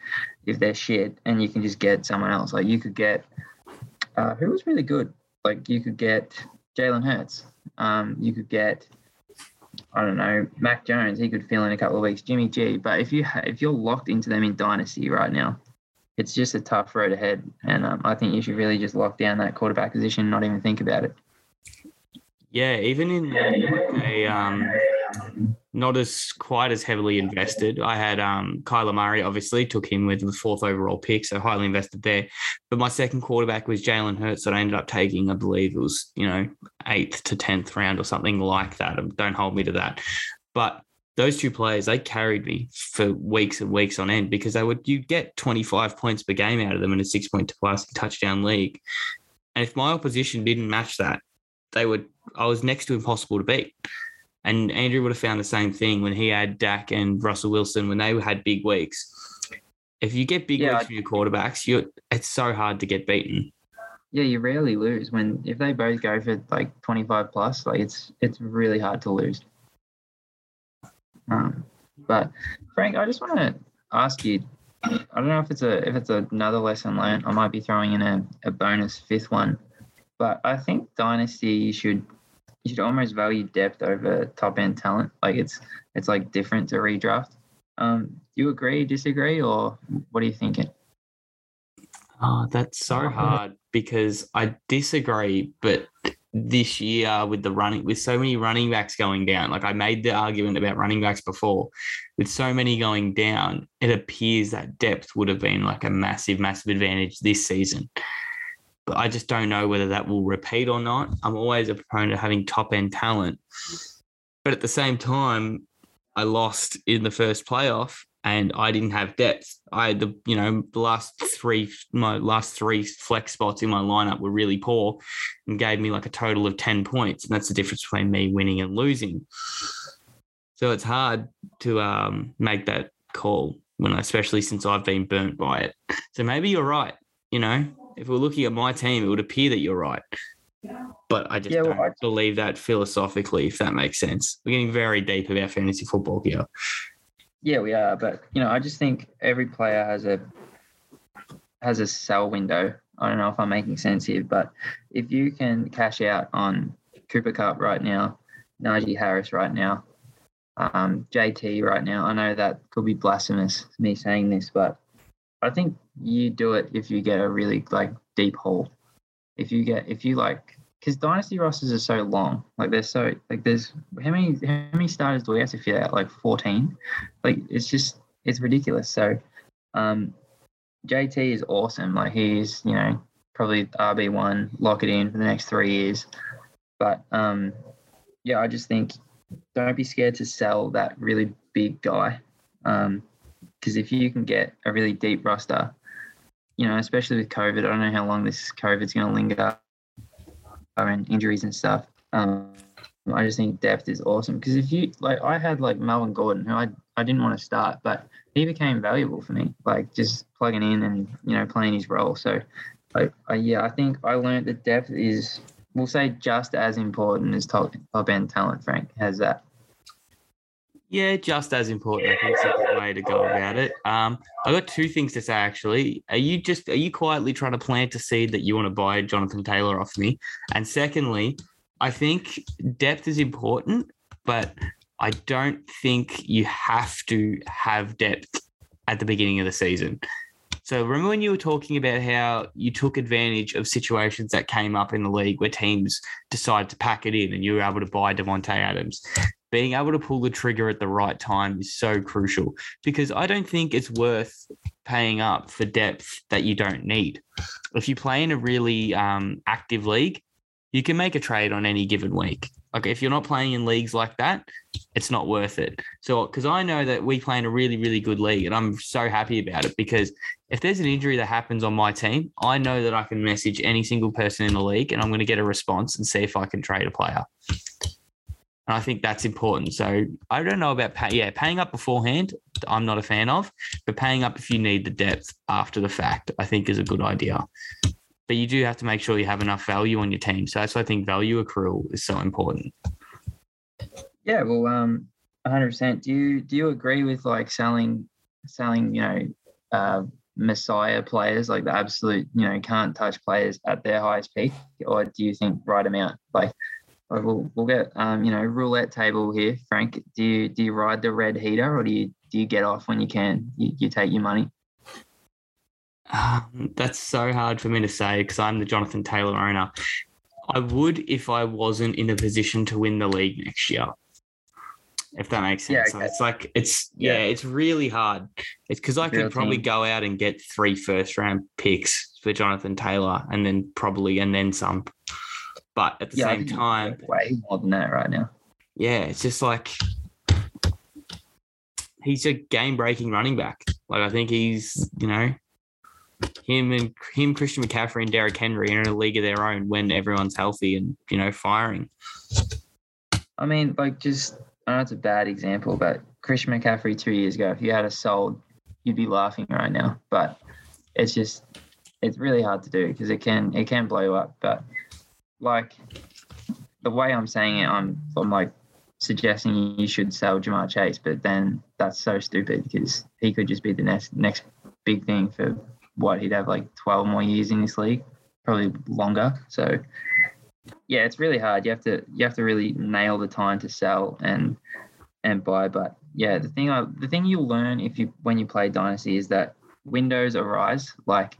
[SPEAKER 2] if they're shit, and you can just get someone else. Like you could get uh, who was really good. Like you could get Jalen Hurts. Um, you could get I don't know Mac Jones. He could fill in a couple of weeks. Jimmy G. But if you ha- if you're locked into them in dynasty right now, it's just a tough road ahead. And um, I think you should really just lock down that quarterback position, not even think about it.
[SPEAKER 3] Yeah, even in a um, not as quite as heavily invested. I had um, Kyler Murray, obviously, took him with the fourth overall pick, so highly invested there. But my second quarterback was Jalen Hurts that I ended up taking, I believe it was, you know, eighth to 10th round or something like that. Don't hold me to that. But those two players, they carried me for weeks and weeks on end because they would, you get 25 points per game out of them in a six point to plus touchdown league. And if my opposition didn't match that, they would, I was next to impossible to beat. And Andrew would have found the same thing when he had Dak and Russell Wilson when they had big weeks. If you get big
[SPEAKER 2] Yeah,
[SPEAKER 3] weeks
[SPEAKER 2] I-
[SPEAKER 3] from your quarterbacks, you it's so hard to get beaten.
[SPEAKER 2] Yeah, you rarely lose when if they both go for like 25 plus. Like it's it's really hard to lose. Um, but Frank, I just want to ask you. I don't know if it's a if it's another lesson learned. I might be throwing in a, a bonus fifth one, but I think dynasty you should you should almost value depth over top end talent. Like it's it's like different to redraft. Um, do you agree, disagree, or what are you thinking?
[SPEAKER 3] Oh, that's so hard because I disagree, but this year with the running with so many running backs going down, like I made the argument about running backs before, with so many going down, it appears that depth would have been like a massive, massive advantage this season. But I just don't know whether that will repeat or not. I'm always a proponent of having top end talent. But at the same time, I lost in the first playoff and I didn't have depth. I had the, you know, the last three, my last three flex spots in my lineup were really poor and gave me like a total of 10 points. And that's the difference between me winning and losing. So it's hard to um, make that call when, especially since I've been burnt by it. So maybe you're right. You know, if we're looking at my team, it would appear that you're right. But I just
[SPEAKER 2] Yeah, well,
[SPEAKER 3] don't
[SPEAKER 2] I-
[SPEAKER 3] believe that philosophically, if that makes sense. We're getting very deep about fantasy football here.
[SPEAKER 2] Yeah, we are, but you know, I just think every player has a has a sell window. I don't know if I'm making sense here, but if you can cash out on Cooper Kupp right now, Najee Harris right now, um, JT right now, I know that could be blasphemous me saying this, but I think you do it if you get a really like deep haul. If you get if you like because dynasty rosters are so long, like they're so like there's how many how many starters do we have to fit out? Like 14 like it's just it's ridiculous. So um JT is awesome. Like he's, you know, probably RB one, lock it in for the next three years. But um yeah, I just think don't be scared to sell that really big guy. Um because if you can get a really deep roster, you know, especially with COVID, I don't know how long this COVID's gonna linger and injuries and stuff. Um I just think depth is awesome because if you like, I had like Melvin Gordon, who I I didn't want to start, but he became valuable for me, like just plugging in and you know playing his role. So, like, I, yeah, I think I learned that depth is, we'll say, just as important as top top end talent. Frank has that.
[SPEAKER 3] Yeah, just as important. I think good way to go about it. Um, I got two things to say actually. Are you just are you quietly trying to plant a seed that you want to buy Jonathan Taylor off me? And secondly, I think depth is important, but I don't think you have to have depth at the beginning of the season. So remember when you were talking about how you took advantage of situations that came up in the league where teams decided to pack it in and you were able to buy Davante Adams being able to pull the trigger at the right time is so crucial because I don't think it's worth paying up for depth that you don't need. If you play in a really um, active league, you can make a trade on any given week. Like if you're not playing in leagues like that, it's not worth it. So because I know that we play in a really, really good league and I'm so happy about it because if there's an injury that happens on my team, I know that I can message any single person in the league and I'm going to get a response and see if I can trade a player. And I think that's important. So I don't know about pay, yeah, paying up beforehand. I'm not a fan of, but paying up if you need the depth after the fact, I think is a good idea. But you do have to make sure you have enough value on your team. So that's why I think value accrual is so important.
[SPEAKER 2] Yeah, well, um, 100%. Do you do you agree with like selling selling you know uh, messiah players like the absolute you know can't touch players at their highest peak, or do you think right amount like? We'll, we'll get um, you know roulette table here, Frank. Do you do you ride the red heater or do you do you get off when you can? You, you take your money.
[SPEAKER 3] Um, that's so hard for me to say because I'm the Jonathan Taylor owner. I would if I wasn't in a position to win the league next year. If that makes sense.
[SPEAKER 2] Yeah,
[SPEAKER 3] So it's like it's yeah,
[SPEAKER 2] Yeah.
[SPEAKER 3] it's really hard. It's because I could
[SPEAKER 2] Real
[SPEAKER 3] probably
[SPEAKER 2] team.
[SPEAKER 3] go out and get three first round picks for Jonathan Taylor and then probably and then some. But at the
[SPEAKER 2] Yeah,
[SPEAKER 3] same time,
[SPEAKER 2] way more than that right now.
[SPEAKER 3] yeah, it's just like he's a game breaking running back. Like I think he's, you know, him and him, Christian McCaffrey and Derrick Henry are in a league of their own when everyone's healthy and, you know, firing.
[SPEAKER 2] I mean, like just I know it's a bad example, but Christian McCaffrey two years ago, if you had a sold, you'd be laughing right now. But it's just it's really hard to do because it can it can blow you up. But like the way I'm saying it, I'm I'm like suggesting you should sell Ja'Marr Chase, but then that's so stupid because he could just be the next next big thing for what he'd have like 12 more years in this league, probably longer. So yeah, it's really hard. You have to you have to really nail the time to sell and and buy. But yeah, the thing I, the thing you'll learn if you when you play Dynasty is that windows arise. Like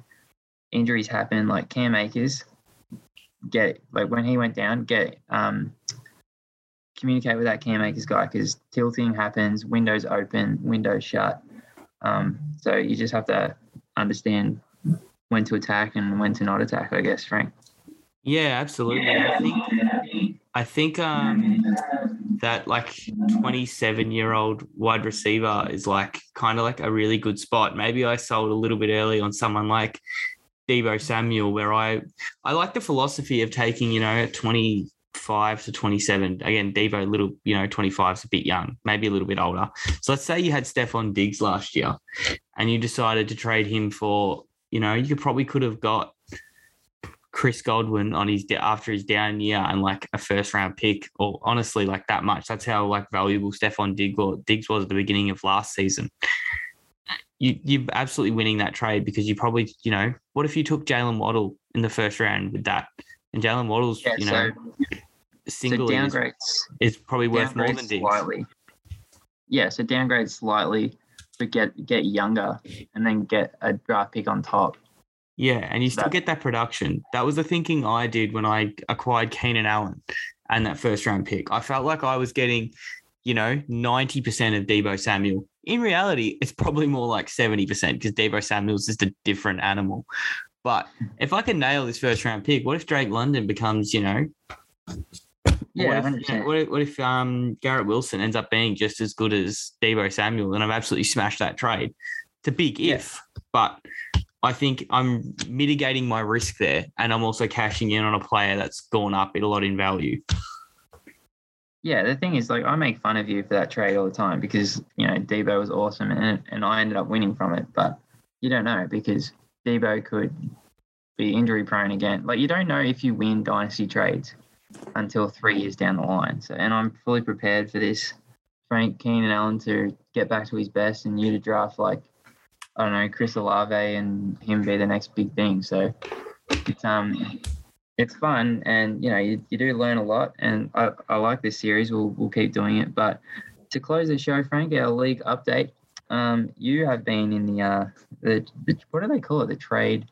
[SPEAKER 2] injuries happen. Like Cam Akers, get like when he went down, get um communicate with that Cam Akers guy because tilting happens, windows open, windows shut. Um, so you just have to understand when to attack and when to not attack. I guess, Frank.
[SPEAKER 3] Yeah, absolutely. I think I think um that like 27 year old wide receiver is like kind of like a really good spot. Maybe I sold a little bit early on someone like Deebo Samuel, where I I like the philosophy of taking, you know, 25 to 27. Again, Deebo, little, you know, 25 is a bit young, maybe a little bit older. So let's say you had Stefon Diggs last year and you decided to trade him for, you know, you probably could have got Chris Godwin on his after his down year and like a first round pick, or honestly like that much. That's how like valuable Stefon Diggs was at the beginning of last season. You you're absolutely winning that trade because you probably you know what if you took Jaylen Waddle in the first round with that, and Jaylen Waddle's
[SPEAKER 2] Yeah,
[SPEAKER 3] you know
[SPEAKER 2] so, so
[SPEAKER 3] single is,
[SPEAKER 2] downgrades
[SPEAKER 3] is probably worth more than Diggs.
[SPEAKER 2] slightly. Yeah, so downgrade slightly, but get get younger and then get a draft pick on top.
[SPEAKER 3] Yeah, and you still
[SPEAKER 2] That-
[SPEAKER 3] get that production. That was the thinking I did when I acquired Keenan Allen and that first round pick. I felt like I was getting, you know, 90% of Deebo Samuel. In reality, it's probably more like 70% because Deebo Samuel's is just a different animal. But if I can nail this first round pick, what if Drake London becomes, you know,
[SPEAKER 2] Yeah,
[SPEAKER 3] what if,
[SPEAKER 2] hundred
[SPEAKER 3] you know,
[SPEAKER 2] percent.
[SPEAKER 3] what if, what if um, Garrett Wilson ends up being just as good as Deebo Samuel? And I've absolutely smashed that trade. It's a big
[SPEAKER 2] Yeah.
[SPEAKER 3] if, but I think I'm mitigating my risk there, and I'm also cashing in on a player that's gone up a lot in value.
[SPEAKER 2] Yeah, the thing is, like, I make fun of you for that trade all the time because you know Deebo was awesome and and I ended up winning from it, but you don't know because Deebo could be injury prone again. Like, you don't know if you win dynasty trades until three years down the line. So, and I'm fully prepared for this. Frank Keenan Allen to get back to his best and you to draft like I don't know Chris Olave and him be the next big thing. So it's um it's fun and you know you, you do learn a lot and I, I like this series we'll, we'll keep doing it but to close the show frank our league update um you have been in the uh the, the what do they call it the trade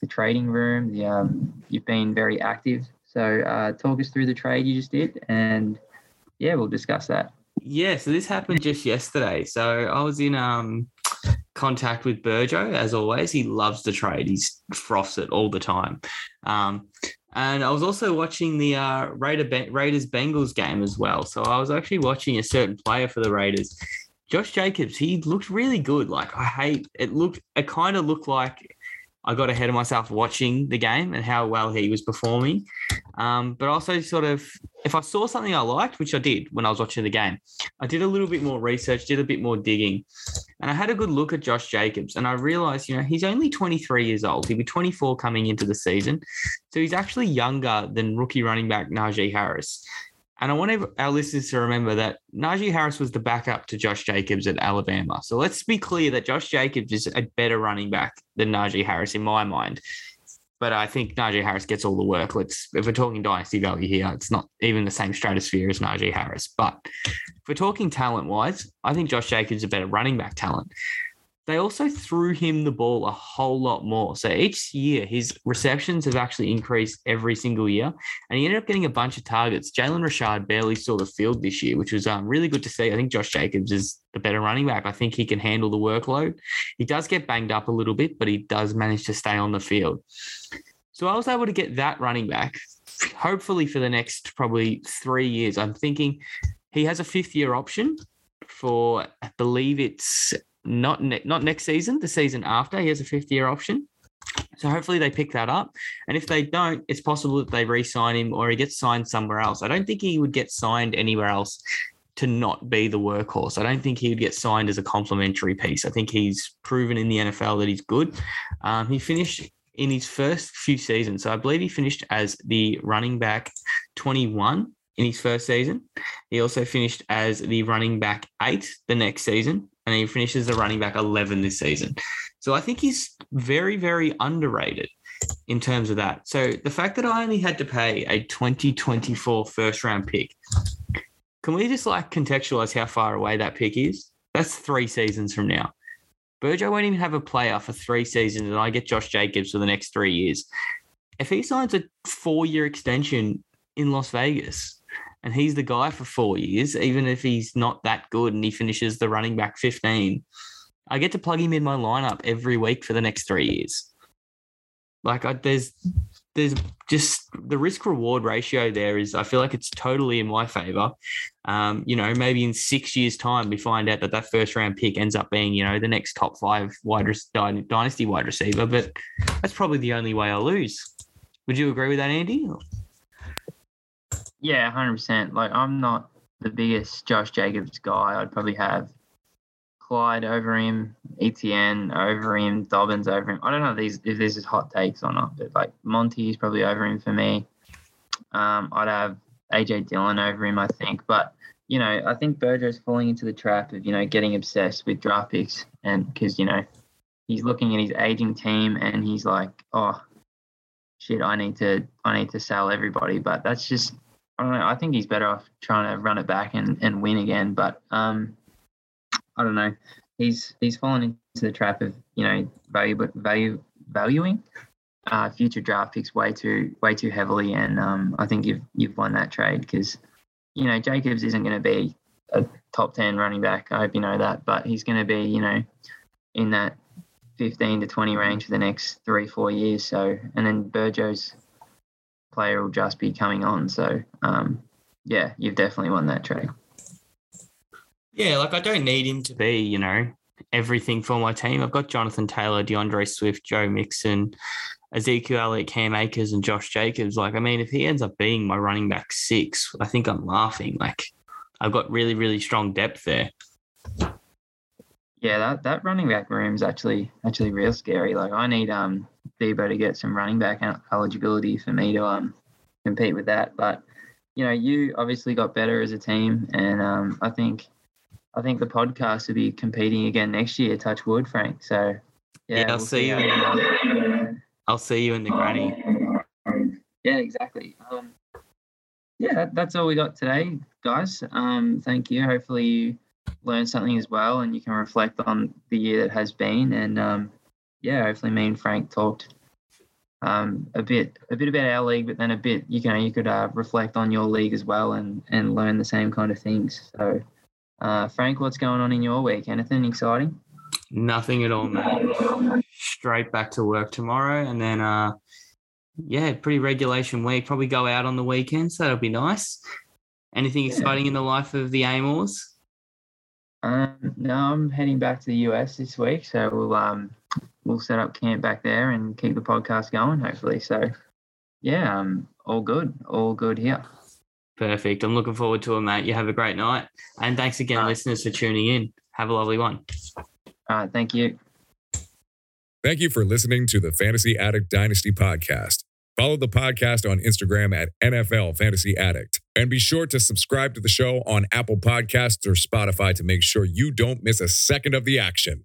[SPEAKER 2] the trading room the um you've been very active so uh talk us through the trade you just did and yeah we'll discuss that
[SPEAKER 3] Yeah, so this happened just yesterday. So I was in um contact with Burjo as always. He loves the trade. He's froths it all the time. Um, and I was also watching the uh, Raider Raiders Bengals game as well. So I was actually watching a certain player for the Raiders. Josh Jacobs, he looked really good. Like I hate it looked it kind of looked like I got ahead of myself watching the game and how well he was performing. Um, but also sort of if I saw something I liked, which I did when I was watching the game, I did a little bit more research, did a bit more digging, and I had a good look at Josh Jacobs. And I realized, you know, he's only 23 years old. He'll be 24 coming into the season. So he's actually younger than rookie running back Najee Harris. And I want our listeners to remember that Najee Harris was the backup to Josh Jacobs at Alabama. So let's be clear that Josh Jacobs is a better running back than Najee Harris in my mind. But I think Najee Harris gets all the work. Let's if we're talking dynasty value here, it's not even the same stratosphere as Najee Harris. But if we're talking talent wise, I think Josh Jacobs is a better running back talent they also threw him the ball a whole lot more. So each year, his receptions have actually increased every single year, and he ended up getting a bunch of targets. Jalen Richard barely saw the field this year, which was um, really good to see. I think Josh Jacobs is the better running back. I think he can handle the workload. He does get banged up a little bit, but he does manage to stay on the field. So I was able to get that running back, hopefully for the next probably three years. I'm thinking he has a fifth year option for I believe it's not ne- not next season, the season after. He has a fifth year option. So hopefully they pick that up. And if they don't, it's possible that they re-sign him or he gets signed somewhere else. I don't think he would get signed anywhere else to not be the workhorse. I don't think he would get signed as a complementary piece. I think he's proven in the NFL that he's good. Um, he finished in his first few seasons. So I believe he finished as the running back 21 in his first season. He also finished as the running back eight the next season and he finishes the running back 11 this season. So I think he's very, very underrated in terms of that. So the fact that I only had to pay a 2024 first round pick, can we just like contextualize how far away that pick is? That's three seasons from now. Burjo won't even have a player for three seasons, and I get Josh Jacobs for the next three years. If he signs a four year extension in Las Vegas, and he's the guy for four years, even if he's not that good and he finishes the running back 15. I get to plug him in my lineup every week for the next three years. Like I, there's there's just the risk reward ratio there is I feel like it's totally in my favor. Um, you know, maybe in six years' time we find out that that first round pick ends up being you know the next top five wide dynasty wide receiver, but that's probably the only way I lose. Would you agree with that, Andy?
[SPEAKER 2] Yeah, hundred percent. Like I'm not the biggest Josh Jacobs guy. I'd probably have Clyde over him, Etn over him, Dobbins over him. I don't know if these if this is hot takes or not, but like Monty is probably over him for me. Um, I'd have AJ Dillon over him, I think. But you know, I think Burjo's falling into the trap of you know getting obsessed with draft picks, and because you know he's looking at his aging team and he's like, oh shit, I need to I need to sell everybody. But that's just I don't know. I think he's better off trying to run it back and, and win again. But um, I don't know. He's he's fallen into the trap of you know value value valuing uh, future draft picks way too way too heavily, and um, I think you've you've won that trade because you know Jacobs isn't going to be a top ten running back. I hope you know that, but he's going to be you know in that fifteen to twenty range for the next three four years. So and then Burjo's player will just be coming on. So um, yeah, you've definitely won that trade.
[SPEAKER 3] Yeah, like I don't need him to be, you know, everything for my team. I've got Jonathan Taylor, D'Andre Swift, Joe Mixon, Ezekiel Elliott, Cam Akers, and Josh Jacobs. Like, I mean, if he ends up being my running back six, I think I'm laughing. Like, I've got really, really strong depth there.
[SPEAKER 2] Yeah, that, that running back room is actually actually real scary. Like, I need um Deebo to get some running back eligibility for me to um compete with that. But you know, you obviously got better as a team, and um, I think I think the podcast will be competing again next year. Touch wood, Frank. So
[SPEAKER 3] yeah, yeah I'll we'll see, see you. In the, I'll see you in the granny.
[SPEAKER 2] Yeah, exactly. Um, yeah, that, that's all we got today, guys. Um, thank you. Hopefully you learned something as well, and you can reflect on the year that has been, and um, yeah, hopefully me and Frank talked um, a bit a bit about our league, but then a bit you know you could uh, reflect on your league as well and and learn the same kind of things. So, uh, Frank, what's going on in your week? Anything exciting?
[SPEAKER 3] Nothing at all, man. Straight back to work tomorrow, and then uh, yeah, pretty regulation week. Probably go out on the weekend, so that'll be nice. Anything exciting in the life of the Amores?
[SPEAKER 2] Um, no, I'm heading back to the US this week, so we'll um, we'll set up camp back there and keep the podcast going, hopefully. So, yeah, um, all good, all good here.
[SPEAKER 3] Perfect. I'm looking forward to it, mate. You have a great night. And thanks again, listeners, for tuning in. Have a lovely one.
[SPEAKER 2] All right. Thank you.
[SPEAKER 1] Thank you for listening to the Fantasy Addict Dynasty podcast. Follow the podcast on Instagram at NFL Fantasy Addict. And be sure to subscribe to the show on Apple Podcasts or Spotify to make sure you don't miss a second of the action.